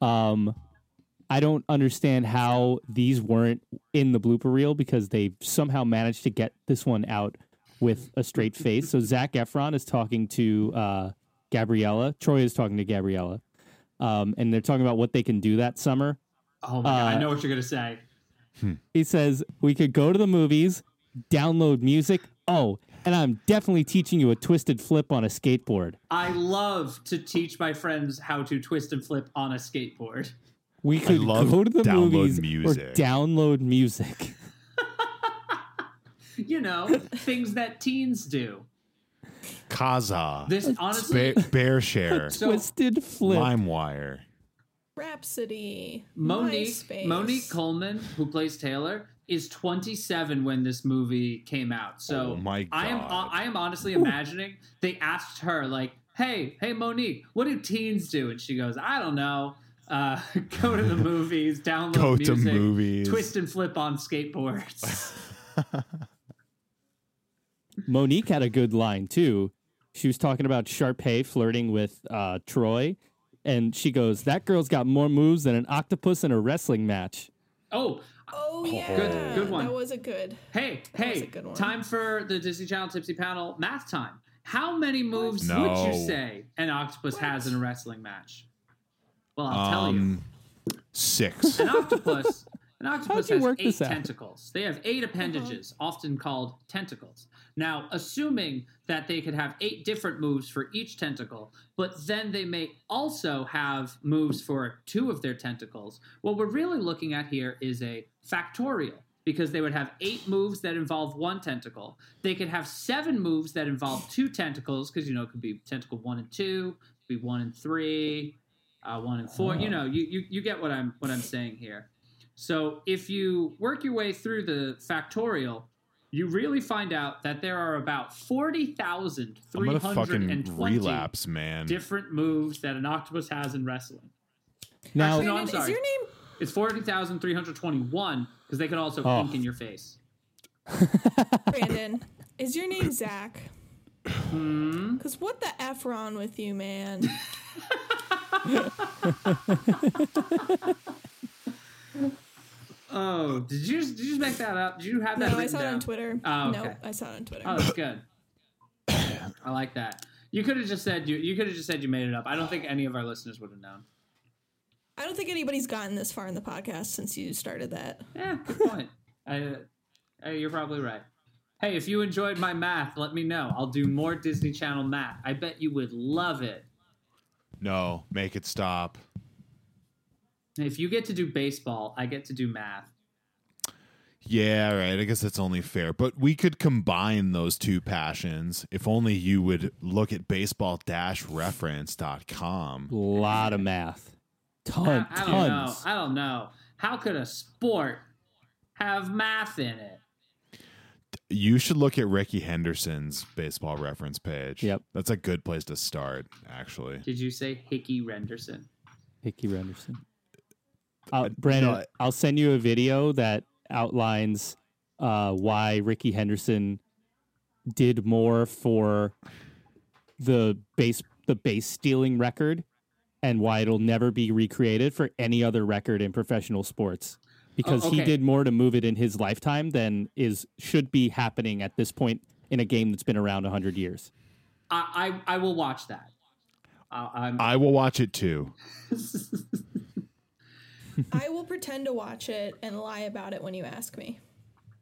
Speaker 5: Um, I don't understand how these weren't in the blooper reel because they somehow managed to get this one out with a straight face. So Zac Efron is talking to uh, Gabriella. Troy is talking to Gabriella, um, and they're talking about what they can do that summer.
Speaker 3: Oh my god, I
Speaker 5: Uh,
Speaker 3: know what you're gonna say.
Speaker 5: He says we could go to the movies, download music. Oh, and I'm definitely teaching you a twisted flip on a skateboard.
Speaker 3: I love to teach my friends how to twist and flip on a skateboard.
Speaker 5: We could
Speaker 4: love
Speaker 5: go to the
Speaker 4: download
Speaker 5: movies
Speaker 4: music.
Speaker 5: or download music.
Speaker 3: You know, things that teens do.
Speaker 4: Kazaa,
Speaker 3: This honestly,
Speaker 4: Bear, BearShare,
Speaker 3: so
Speaker 5: Twisted flip.
Speaker 4: LimeWire.
Speaker 1: Rhapsody.
Speaker 3: Monique
Speaker 1: MySpace.
Speaker 3: Monique Coleman, who plays Taylor, is 27 when this movie came out. So
Speaker 4: Oh my
Speaker 3: I am I am honestly imagining they asked her like, "Hey, hey Monique, what do teens do?" And she goes, "I don't know. Uh, go to the movies, download
Speaker 4: Go to
Speaker 3: music,
Speaker 4: movies.
Speaker 3: twist and flip on skateboards."
Speaker 5: Monique had a good line too. She was talking about Sharpay flirting with uh, Troy, and she goes, "That girl's got more moves than an octopus in a wrestling match."
Speaker 3: oh,
Speaker 1: Oh yeah,
Speaker 3: Good- good one.
Speaker 1: That was a good.
Speaker 3: hey,
Speaker 1: That was
Speaker 3: hey,
Speaker 1: a good one.
Speaker 3: time for the Disney Channel Tipsy Panel math time. How many moves would you say an octopus has in a wrestling match? Well, I'll tell you.
Speaker 4: Um, six.
Speaker 3: An octopus, an octopus has eight tentacles. They have eight appendages, often called tentacles. Now, assuming that they could have eight different moves for each tentacle, but then they may also have moves for two of their tentacles, what we're really looking at here is a factorial. Because they would have eight moves that involve one tentacle. They could have seven moves that involve two tentacles, because you know it could be tentacle one and two, it could be one and three, uh, one and four. You know, you, you you get what I'm what I'm saying here. So if you work your way through the factorial, you really find out that there are about forty thousand
Speaker 4: I'm
Speaker 3: three
Speaker 4: gonna
Speaker 3: hundred and
Speaker 4: fucking
Speaker 3: twenty
Speaker 4: relapse, man.
Speaker 3: different moves that an octopus has in wrestling.
Speaker 5: Now,
Speaker 3: Actually, no, I'm
Speaker 1: Brandon, is your name?
Speaker 3: It's forty thousand three hundred twenty-one because they could also
Speaker 5: Oh.
Speaker 3: ink in your face.
Speaker 1: Brandon, is your name Zach?
Speaker 3: Hmm?
Speaker 1: Because what the f wrong with you, man?
Speaker 3: Oh, did you did you just make that up? Did you have that
Speaker 1: no, I
Speaker 3: written
Speaker 1: saw it on Twitter.
Speaker 3: Oh,
Speaker 1: No. I saw it on Twitter.
Speaker 3: Oh, that's good. I like that. You could have just said you you could have just said you made it up. I don't think any of our listeners would have known.
Speaker 1: I don't think anybody's gotten this far in the podcast since you started that.
Speaker 3: Yeah, good point. I, uh, you're probably right. Hey, if you enjoyed my math, let me know. I'll do more Disney Channel math. I bet you would love it.
Speaker 4: no, make it stop.
Speaker 3: If you get to do baseball, I get to do math.
Speaker 4: Yeah, right. I guess that's only fair. But we could combine those two passions if only you would look at baseball-reference.com.
Speaker 5: A lot of math, ton,
Speaker 3: I, I don't know.
Speaker 5: tons.
Speaker 3: I don't know. How could a sport have math in it?
Speaker 4: You should look at Rickey Henderson's baseball reference page.
Speaker 5: Yep.
Speaker 4: That's a good place to start, actually.
Speaker 3: Did you say Hickey Renderson?
Speaker 5: Hickey Renderson. Uh, Brandon,
Speaker 4: no, I-
Speaker 5: I'll send you a video that outlines uh, why Rickey Henderson did more for the base the base stealing record and why it'll never be recreated for any other record in professional sports because
Speaker 3: Oh,
Speaker 5: he did more to move it in his lifetime than is should be happening at this point in a game that's been around 100 years.
Speaker 3: I I, I will watch that. Uh, I'm,
Speaker 4: I will watch it too.
Speaker 1: I will pretend to watch it and lie about it when you ask me.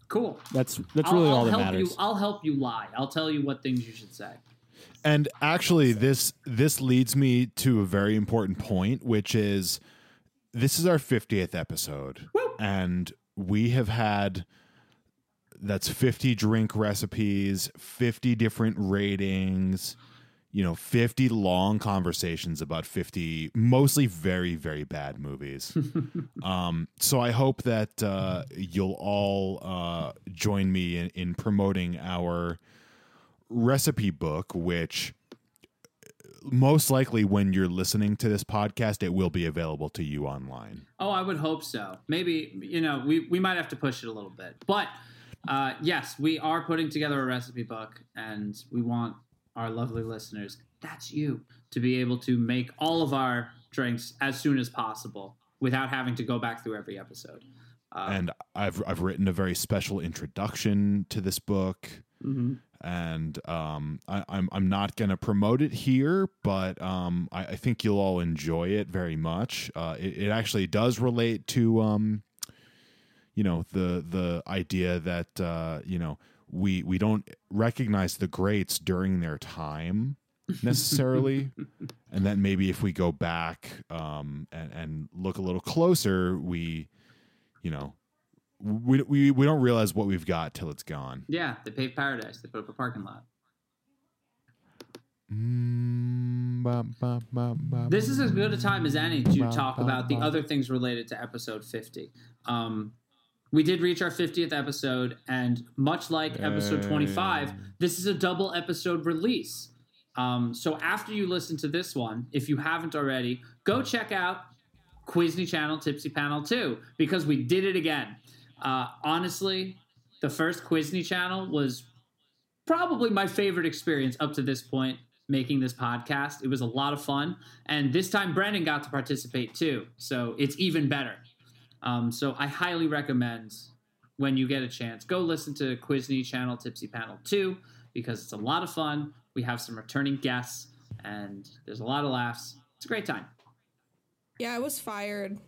Speaker 3: cool.
Speaker 5: That's that's
Speaker 3: I'll,
Speaker 5: really
Speaker 3: I'll
Speaker 5: all that
Speaker 3: help
Speaker 5: matters.
Speaker 3: you. I'll help you lie. I'll tell you what things you should say.
Speaker 4: And actually, this this leads me to a very important point, which is this is our 50th episode, and we have had that's 50 drink recipes, 50 different ratings, you know, 50 long conversations about 50 mostly very very bad movies. um, so I hope that uh, you'll all uh, join me in, in promoting our recipe book, which most likely when you're listening to this podcast, it will be available to you online.
Speaker 3: Oh, I would hope so. Maybe you know we we might have to push it a little bit, but uh, yes, we are putting together a recipe book, and we want our lovely listeners. That's you to be able to make all of our drinks as soon as possible without having to go back through every episode. Uh,
Speaker 4: and I've I've written a very special introduction to this book.
Speaker 3: mhm.
Speaker 4: And um, I, I'm I'm not gonna promote it here, but um, I, I think you'll all enjoy it very much. Uh, it, it actually does relate to um, you know the the idea that uh, you know we we don't recognize the greats during their time necessarily and then maybe if we go back um, and, and look a little closer we you know we, we we don't realize what we've got till it's gone
Speaker 3: Yeah, they paved paradise. They put up a parking lot.
Speaker 4: Mm,
Speaker 3: This is as good a time as any to talk about the other things related to episode 50. Um, we did reach our 50th episode, and much like episode 25, this is a double episode release. Um, so after you listen to this one, if you haven't already, go check out Quizney Channel Tipsy Panel 2 because we did it again. Uh, honestly, the first Quizney Channel was probably my favorite experience up to this point making this podcast. It was a lot of fun. And this time, Brendan got to participate too. So it's even better. Um, so I highly recommend when you get a chance, go listen to Quizney Channel Tipsy Panel 2 because it's a lot of fun. We have some returning guests and there's a lot of laughs. It's a great time.
Speaker 1: Yeah, I was fired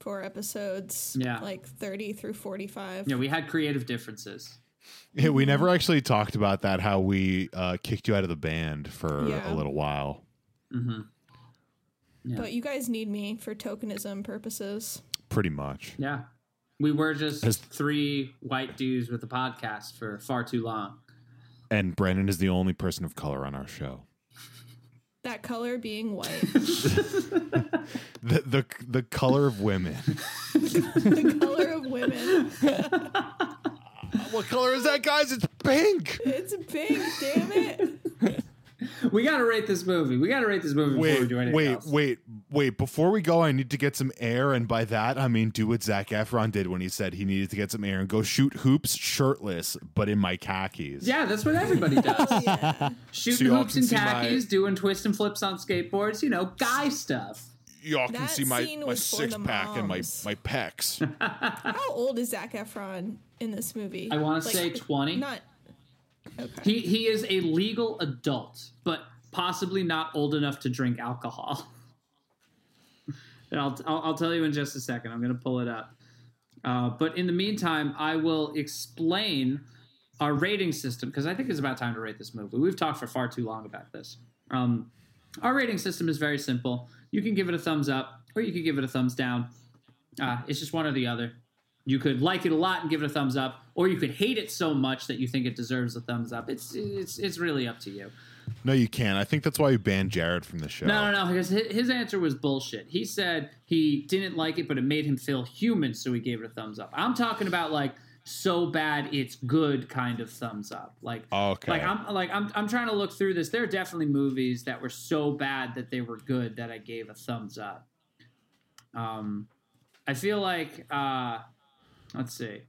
Speaker 1: for episodes
Speaker 3: Yeah.
Speaker 1: like 30 through 45.
Speaker 3: Yeah, we had creative differences.
Speaker 4: Yeah, we never actually talked about that how we uh, kicked you out of the band for
Speaker 1: Yeah.
Speaker 4: a little while
Speaker 3: hmm Yeah.
Speaker 1: But you guys need me for tokenism purposes.
Speaker 4: Pretty much
Speaker 3: Yeah. We were just
Speaker 4: Has-
Speaker 3: three white dudes with a podcast for far too long.
Speaker 4: and Brandon is the only person of color on our show
Speaker 1: That color being white.
Speaker 4: the the, the color of women
Speaker 1: the color of women.
Speaker 4: what color is that guys it's pink
Speaker 1: It's pink, damn it.
Speaker 3: We got to rate this movie. We got to rate this movie before we
Speaker 4: Wait,
Speaker 3: do anything
Speaker 4: wait,
Speaker 3: else.
Speaker 4: wait, wait. Before we go, I need to get some air. And by that, I mean do what Zac Efron did when he said he needed to get some air and go shoot hoops shirtless, but in my khakis.
Speaker 3: Yeah, that's what everybody does.
Speaker 1: Yeah.
Speaker 3: Shooting
Speaker 4: y'all
Speaker 3: hoops
Speaker 4: in
Speaker 3: and
Speaker 4: see my-
Speaker 3: khakis, doing twists and flips on skateboards, you know, guy stuff.
Speaker 4: Y'all can
Speaker 1: That
Speaker 4: see my, my six pack and my, my pecs.
Speaker 1: How old is Zac Efron in this movie?
Speaker 3: I want to say 20.
Speaker 1: Not. Okay.
Speaker 3: He he is a legal adult, but possibly not old enough to drink alcohol. and I'll, I'll I'll tell you in just a second. I'm going to pull it up. Uh, but in the meantime, I will explain our rating system because I think it's about time to rate this movie. We've talked for far too long about this. Um, our rating system is very simple. You can give it a thumbs up, or you can give it a thumbs down. Uh, it's just one or the other. You could like it a lot and give it a thumbs up, or you could hate it so much that you think it deserves a thumbs up. It's it's it's really up to you.
Speaker 4: no, you can't. I think that's why you banned Jared from the show.
Speaker 3: No, no, no. Because his, his answer was bullshit. He said he didn't like it, but it made him feel human, so he gave it a thumbs up. I'm talking about like so bad it's good kind of thumbs up. Like
Speaker 4: Okay.
Speaker 3: like I'm like I'm I'm trying to look through this. There are definitely movies that were so bad that they were good that I gave a thumbs up. Um, I feel like uh, let's see.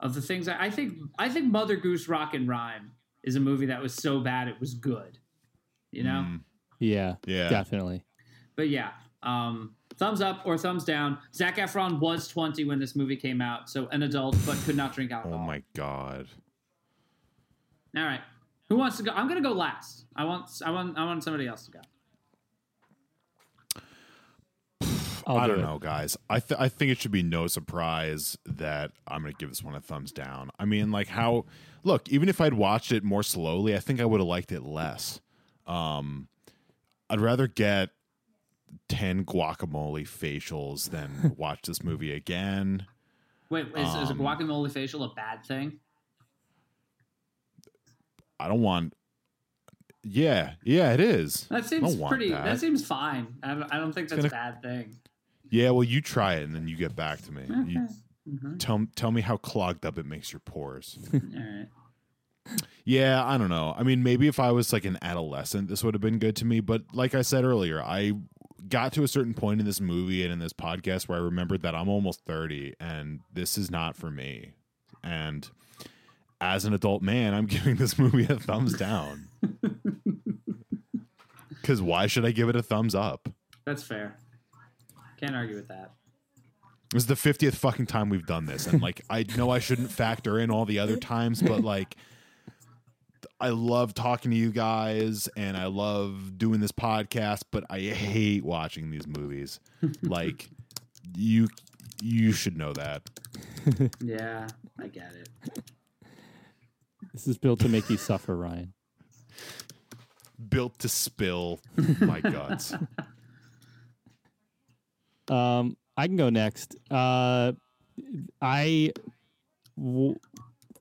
Speaker 3: of the things I, I think I think Mother Goose Rock and Rhyme is a movie that was so bad it was good. You know?
Speaker 4: Mm,
Speaker 5: Yeah,
Speaker 4: yeah.
Speaker 5: definitely.
Speaker 3: But yeah, um, thumbs up or thumbs down. Zac Efron was 20 when this movie came out, so an adult, but could not drink alcohol.
Speaker 4: Oh my god.
Speaker 3: All right, who wants to go? I'm gonna go last. I want, I want, I want somebody else to go.
Speaker 5: I'll
Speaker 4: I
Speaker 5: do
Speaker 4: don't
Speaker 5: it.
Speaker 4: know, guys. I th- I think it should be no surprise that I'm gonna give this one a thumbs down. I mean, like how look, even if I'd watched it more slowly, I think I would have liked it less. Um, I'd rather get ten guacamole facials than watch this movie again.
Speaker 3: Wait, is, is a
Speaker 4: Um,
Speaker 3: guacamole facial a bad thing?
Speaker 4: I don't want. Yeah, yeah, it is.
Speaker 3: That seems pretty. That.
Speaker 4: that.
Speaker 3: seems fine. I don't, I don't think that's
Speaker 4: gonna-
Speaker 3: a bad thing.
Speaker 4: Yeah, well, you try it and then you get back to me. You,
Speaker 3: Mhm.
Speaker 4: tell tell me how clogged up it makes your pores.
Speaker 3: All right.
Speaker 4: Yeah, I don't know. I mean, maybe if I was like an adolescent, this would have been good to me. But like I said earlier, I got to a certain point in this movie and in this podcast where I remembered that I'm almost 30 and this is not for me. And as an adult man, I'm giving this movie a thumbs down. Because why should I give it a thumbs up?
Speaker 3: That's fair. Can't argue with that.
Speaker 4: This is the 50th fucking time we've done this. And like, I know I shouldn't factor in all the other times, but like, I love talking to you guys and I love doing this podcast, but I hate watching these movies. like, you you should know that.
Speaker 3: Yeah, I get it.
Speaker 5: This is built to make you suffer, Ryan.
Speaker 4: Built to spill my guts.
Speaker 5: Um, I can go next. Uh, I w-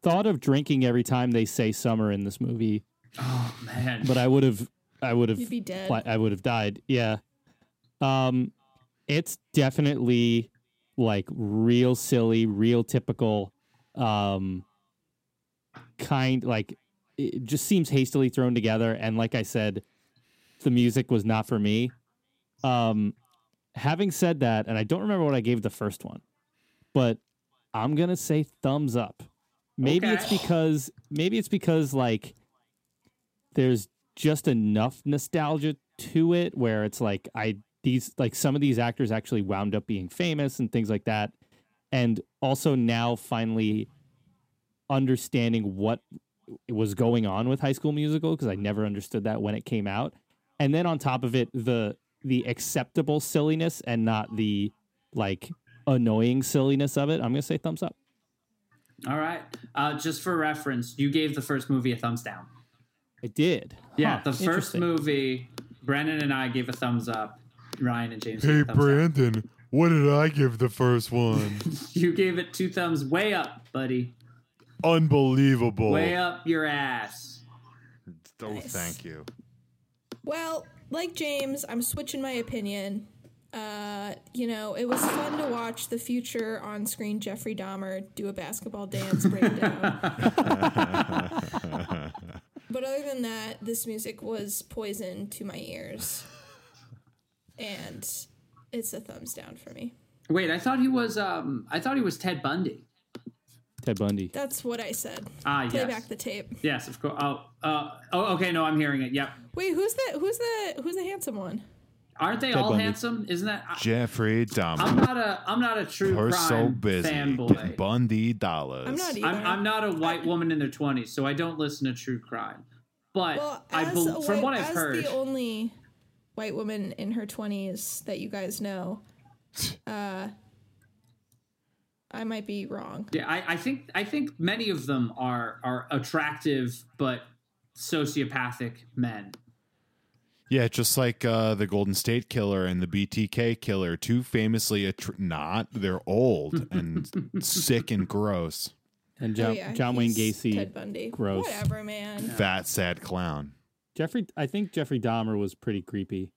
Speaker 5: thought of drinking every time they say summer in this movie,
Speaker 3: Oh man.
Speaker 5: but I would have, I would have,
Speaker 1: You'd be dead.
Speaker 5: pla- I would have died. Yeah. Um, it's definitely like real silly, real typical, um, kind like it just seems hastily thrown together. And like I said, the music was not for me. Um, having said that, and I don't remember what I gave the first one, but I'm gonna say thumbs up. Maybe it's because maybe it's because like there's just enough nostalgia to it where it's like I these like some of these actors actually wound up being famous and things like that. And also now finally understanding what was going on with High School Musical because I never understood that when it came out. And then on top of it, the the acceptable silliness and not the like annoying silliness of it. I'm gonna say thumbs up.
Speaker 3: All right. Uh, just for reference, you gave the first movie a thumbs down.
Speaker 5: I did.
Speaker 3: Yeah,
Speaker 5: Huh,
Speaker 3: the first movie, Brennan and I gave a thumbs up. Ryan and James.
Speaker 4: Hey,
Speaker 3: gave a thumbs down.
Speaker 4: Brandon, what did I give the first one?
Speaker 3: You gave it two thumbs way up, buddy.
Speaker 4: Unbelievable.
Speaker 3: Way up your ass.
Speaker 4: Oh,
Speaker 1: Nice.
Speaker 4: thank you.
Speaker 1: Well, like James, I'm switching my opinion. Uh, you know, it was fun to watch the future on screen Jeffrey Dahmer do a basketball dance breakdown. but other than that, this music was poison to my ears. And it's a thumbs down for me.
Speaker 3: Wait, I thought he was. Um, I thought he was Ted Bundy.
Speaker 5: Ted Bundy.
Speaker 1: That's what I said.
Speaker 3: Ah,
Speaker 1: Play
Speaker 3: yes.
Speaker 1: back the tape.
Speaker 3: Yes, of course. Oh, uh, oh, okay. No, I'm hearing it. Yep.
Speaker 1: Wait, who's the who's the who's the handsome one?
Speaker 3: Aren't they
Speaker 5: Ted
Speaker 3: all
Speaker 5: Bundy.
Speaker 3: handsome? Isn't that? I,
Speaker 4: Jeffrey Dahmer?
Speaker 3: I'm not a. I'm not a true
Speaker 4: We're
Speaker 3: crime
Speaker 4: so busy
Speaker 3: fanboy.
Speaker 4: Bundy dollars.
Speaker 1: I'm not either.
Speaker 3: I'm, I'm not a white woman in their 20s, so I don't listen to true crime. But
Speaker 1: Well,
Speaker 3: I
Speaker 1: as
Speaker 3: bel
Speaker 1: a
Speaker 3: from what I've
Speaker 1: as
Speaker 3: heard,
Speaker 1: the only white woman in her twenties that you guys know, uh, I might be wrong.
Speaker 3: yeah, I, I think I think many of them are are attractive but sociopathic men.
Speaker 4: Yeah, just like uh, the Golden State Killer and the BTK Killer, two famously attr- not. They're old and sick and gross.
Speaker 5: And
Speaker 1: Oh,
Speaker 5: John,
Speaker 1: yeah,
Speaker 5: John Wayne Gacy.
Speaker 1: Ted Bundy.
Speaker 5: gross.
Speaker 1: Whatever, man.
Speaker 4: Fat, sad clown.
Speaker 5: Jeffrey, I think Jeffrey Dahmer was pretty creepy.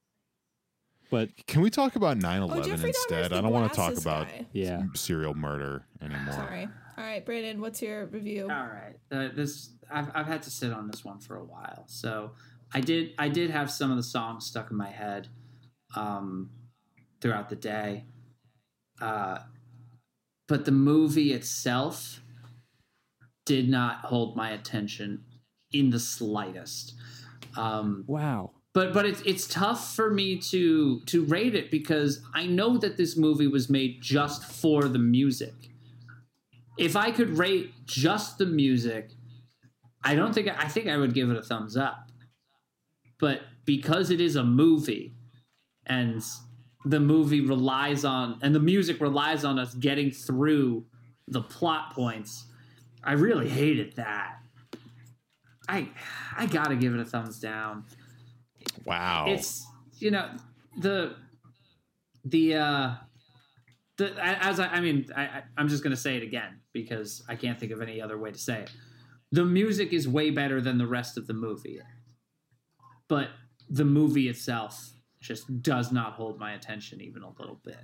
Speaker 5: But
Speaker 4: Can we talk about 9
Speaker 1: Oh,
Speaker 4: 11
Speaker 1: Jeffrey Dahmer's
Speaker 4: instead?
Speaker 1: the
Speaker 4: I don't want to talk
Speaker 1: glasses
Speaker 4: about
Speaker 1: guy.
Speaker 5: yeah,
Speaker 4: serial murder anymore.
Speaker 1: Sorry. All right, Brandon, what's your review?
Speaker 3: All right, uh, this I've I've had to sit on this one for a while, so I did I did have some of the songs stuck in my head um, throughout the day, uh, but the movie itself did not hold my attention in the slightest. Um,
Speaker 5: Wow.
Speaker 3: But but it's it's tough for me to to rate it because I know that this movie was made just for the music. If I could rate just the music, I don't think I think I would give it a thumbs up. But because it is a movie and the movie relies on and the music relies on us getting through the plot points, I really hated that. I I got to give it a thumbs down
Speaker 4: Wow.
Speaker 3: it's you know the the uh the as I, I mean I, I I'm just gonna say it again because I can't think of any other way to say it. The music is way better than the rest of the movie, but the movie itself just does not hold my attention even a little bit.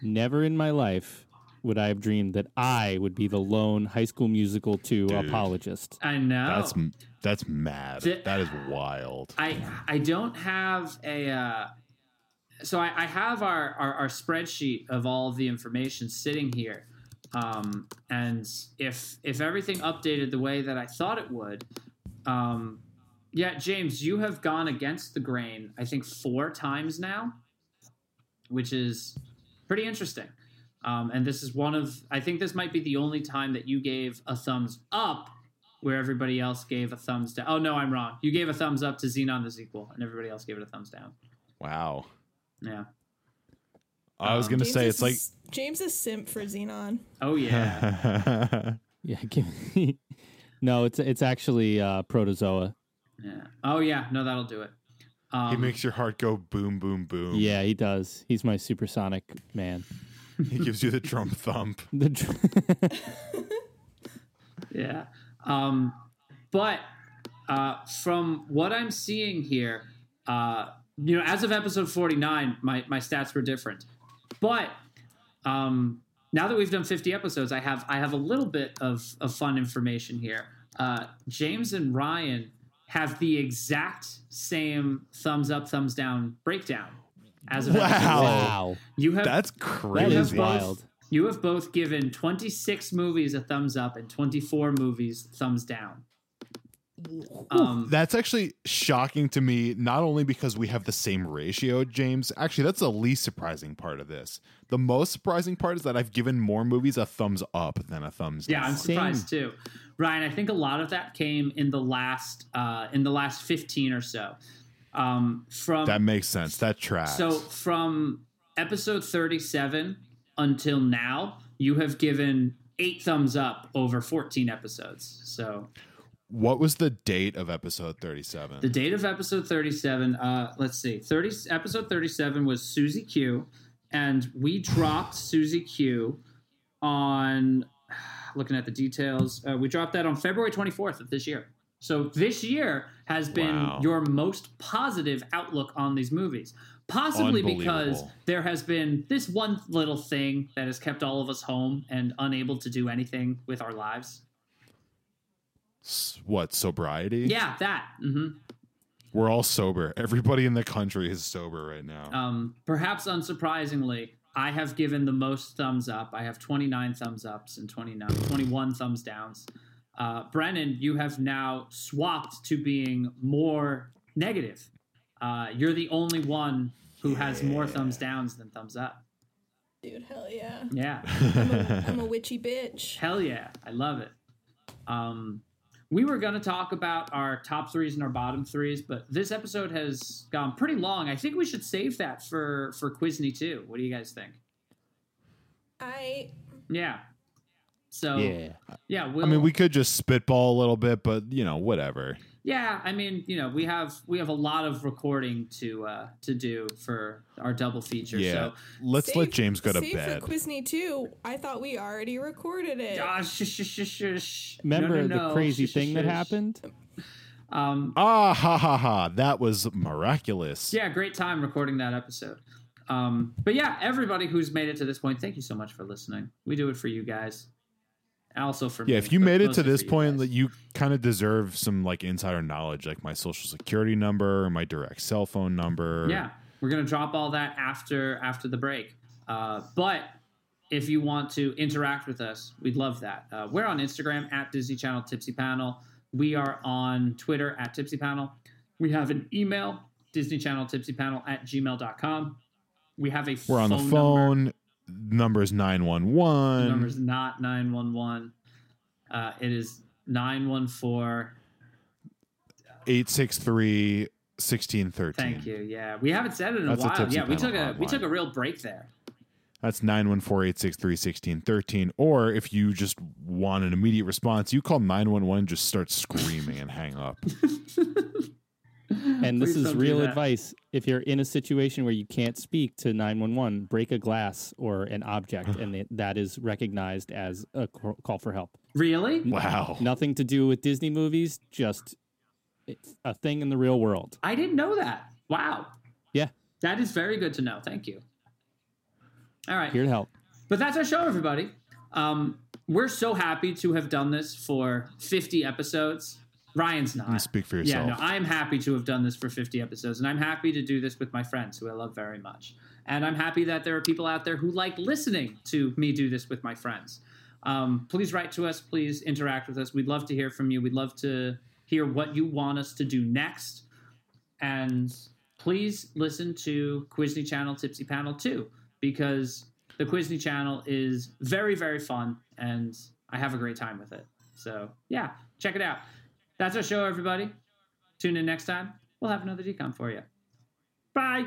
Speaker 5: Never in my life would I have dreamed that I would be the lone High School Musical 2
Speaker 4: Dude.
Speaker 5: apologist.
Speaker 3: I know
Speaker 4: that's that's mad.
Speaker 3: The-
Speaker 4: that is wild.
Speaker 3: I I don't have a uh, so I, I have our, our our spreadsheet of all of the information sitting here, um, and if if everything updated the way that I thought it would, um, yeah, James, you have gone against the grain. I think four times now, which is pretty interesting. Um, and this is one of I think this might be the only time that you gave a thumbs up where everybody else gave a thumbs down. Oh no, I'm wrong. You gave a thumbs up to Zenon the sequel, and everybody else gave it a thumbs down.
Speaker 4: Wow.
Speaker 3: Yeah.
Speaker 4: I was
Speaker 3: Um,
Speaker 4: gonna
Speaker 1: James
Speaker 4: say
Speaker 1: is
Speaker 4: it's like
Speaker 1: James is simp for Zenon.
Speaker 3: Oh yeah.
Speaker 5: Yeah, give me- no, it's it's actually uh, Protozoa.
Speaker 3: yeah. Oh yeah. No, that'll do it. Um,
Speaker 4: he makes your heart go boom, boom, boom.
Speaker 5: Yeah, he does. He's my supersonic man.
Speaker 4: He gives you the drum thump.
Speaker 5: The dr-
Speaker 3: Yeah. Um, but uh, from what I'm seeing here, uh, you know, as of episode 49, my, my stats were different. But um, now that we've done 50 episodes, I have I have a little bit of, of fun information here. Uh, James and Ryan have the exact same thumbs up, thumbs down breakdown. As of
Speaker 4: Wow.
Speaker 3: 50.
Speaker 5: wow,
Speaker 3: you have
Speaker 4: That's
Speaker 5: that
Speaker 4: crazy.
Speaker 5: is
Speaker 3: both-
Speaker 5: wild.
Speaker 3: you have both given 26 movies a thumbs up and 24 movies thumbs down. Um,
Speaker 4: That's actually shocking to me, not only because we have the same ratio, James. Actually, that's the least surprising part of this. The most surprising part is that I've given more movies a thumbs up than a thumbs
Speaker 3: yeah,
Speaker 4: down.
Speaker 3: Yeah, I'm surprised too. Ryan, I think a lot of that came in the last uh, in the last 15 or so. Um, from
Speaker 4: that makes sense. That tracks.
Speaker 3: so from episode 37 until now, you have given eight thumbs up over 14 episodes. So
Speaker 4: what was the date of episode 37?
Speaker 3: The date of episode 37, uh, let's see. 30 episode 37 was Susie Q and we dropped Susie Q on looking at the details. Uh, we dropped that on February 24th of this year. So this year has been
Speaker 4: Wow.
Speaker 3: your most positive outlook on these movies. Possibly because there has been this one little thing that has kept all of us home and unable to do anything with our lives.
Speaker 4: What, sobriety?
Speaker 3: Yeah, that. hmm
Speaker 4: We're all sober. Everybody in the country is sober right now.
Speaker 3: Um, perhaps unsurprisingly, I have given the most thumbs up. I have 29 thumbs ups and 29, 21 thumbs downs. Uh, Brennan, you have now swapped to being more negative. Uh, you're the only one who has more thumbs downs than thumbs up.
Speaker 1: Dude, hell yeah.
Speaker 3: Yeah.
Speaker 1: I'm a, I'm a witchy bitch.
Speaker 3: Hell yeah. I love it. Um, we were going to talk about our top threes and our bottom threes, but this episode has gone pretty long. I think we should save that for, for Quizney too. What do you guys think?
Speaker 1: I
Speaker 3: Yeah. So
Speaker 5: Yeah,
Speaker 3: yeah, we'll,
Speaker 4: I mean, we could just spitball a little bit, but you know, whatever.
Speaker 3: yeah, I mean, you know, we have we have a lot of recording to uh to do for our double feature.
Speaker 4: Yeah.
Speaker 3: So
Speaker 4: Let's let James go to
Speaker 1: save
Speaker 4: bed.
Speaker 1: for Quizney too. I thought we already recorded it.
Speaker 3: ah, shush, shush, shush, shush.
Speaker 5: remember
Speaker 3: No, no,
Speaker 5: the
Speaker 3: no.
Speaker 5: crazy
Speaker 3: Shush,
Speaker 5: thing
Speaker 3: shush,
Speaker 5: that
Speaker 3: shush.
Speaker 5: happened?
Speaker 3: Um,
Speaker 4: Ah ha ha ha! That was miraculous.
Speaker 3: yeah, great time recording that episode. Um, but yeah, everybody who's made it to this point, thank you so much for listening. We do it for you guys. Also for
Speaker 4: Yeah,
Speaker 3: me,
Speaker 4: if you made it to this point, that you kind of deserve some like insider knowledge, like my social security number, or my direct cell phone number.
Speaker 3: Yeah, we're gonna drop all that after after the break. Uh, but if you want to interact with us, we'd love that. Uh, we're on Instagram at Disney Channel Tipsy Panel. We are on Twitter at Tipsy Panel. We have an email, Disney Channel Tipsy Panel at gmail.com. We have a
Speaker 4: We're on the phone. Number is nine one
Speaker 3: The
Speaker 4: one.
Speaker 3: number's not 911. Uh, it is 914.
Speaker 4: 863 1613.
Speaker 3: Thank you. Yeah, we haven't said it in
Speaker 4: That's
Speaker 3: a
Speaker 4: a
Speaker 3: while.
Speaker 4: Tipsy
Speaker 3: Yeah, we took a we took a real break there.
Speaker 4: That's 914 863 1613. Or if you just want an immediate response, you call 911 just start screaming and hang up.
Speaker 5: And this is real advice. If you're in a situation where you can't speak to 911, break a glass or an object, and it, that is recognized as a call for help.
Speaker 3: Really?
Speaker 4: Wow.
Speaker 5: Nothing to do with Disney movies, just a thing in the real world.
Speaker 3: I didn't know that. Wow.
Speaker 5: Yeah,
Speaker 3: That is very good to know. Thank you. All right.
Speaker 5: here to help.
Speaker 3: But that's our show, everybody. Um, we're so happy to have done this for 50 episodes. Ryan's not.
Speaker 4: You speak for
Speaker 3: Yeah,
Speaker 4: yourself.
Speaker 3: no, I'm happy to have done this for 50 episodes, and I'm happy to do this with my friends who I love very much. And I'm happy that there are people out there who like listening to me do this with my friends. Um, please write to us. Please interact with us. We'd love to hear from you. We'd love to hear what you want us to do next. And please listen to Quizney Channel Tipsy Panel too, because the Quizny Channel is very, very fun, and I have a great time with it. So yeah, check it out. That's our show, everybody. Tune in next time. We'll have another DCOM for you. Bye.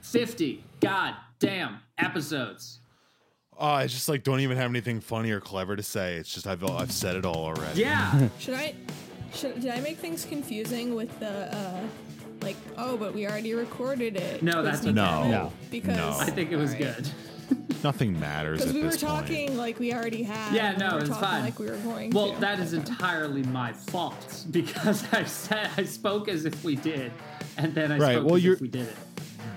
Speaker 3: Fifty god damn episodes.
Speaker 4: Oh, I just like don't even have anything funny or clever to say. It's just I've I've said it all already.
Speaker 3: Yeah.
Speaker 1: Should I? Should, did I make things confusing with the uh, like? Oh, but we already recorded it.
Speaker 3: No, that's
Speaker 1: Disney.
Speaker 4: No.
Speaker 5: No.
Speaker 1: Because
Speaker 4: No.
Speaker 3: I think it was
Speaker 1: Alright.
Speaker 3: good.
Speaker 4: Nothing matters
Speaker 1: Because
Speaker 4: at
Speaker 1: we were
Speaker 4: this
Speaker 1: talking
Speaker 4: point.
Speaker 1: like we already had.
Speaker 3: Yeah, no,
Speaker 1: we were
Speaker 3: it's
Speaker 1: talking
Speaker 3: fine.
Speaker 1: Like we were going.
Speaker 3: Well,
Speaker 1: to.
Speaker 3: that is entirely my fault because I said I spoke as if we did, and then I
Speaker 4: Right,
Speaker 3: spoke
Speaker 4: well,
Speaker 3: as
Speaker 4: you're-
Speaker 3: if we did it.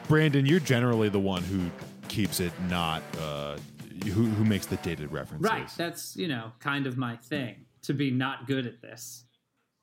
Speaker 4: Brandon, you're generally the one who keeps it not uh who who makes the dated references.
Speaker 3: Right. That's you know kind of my thing to be not good at this.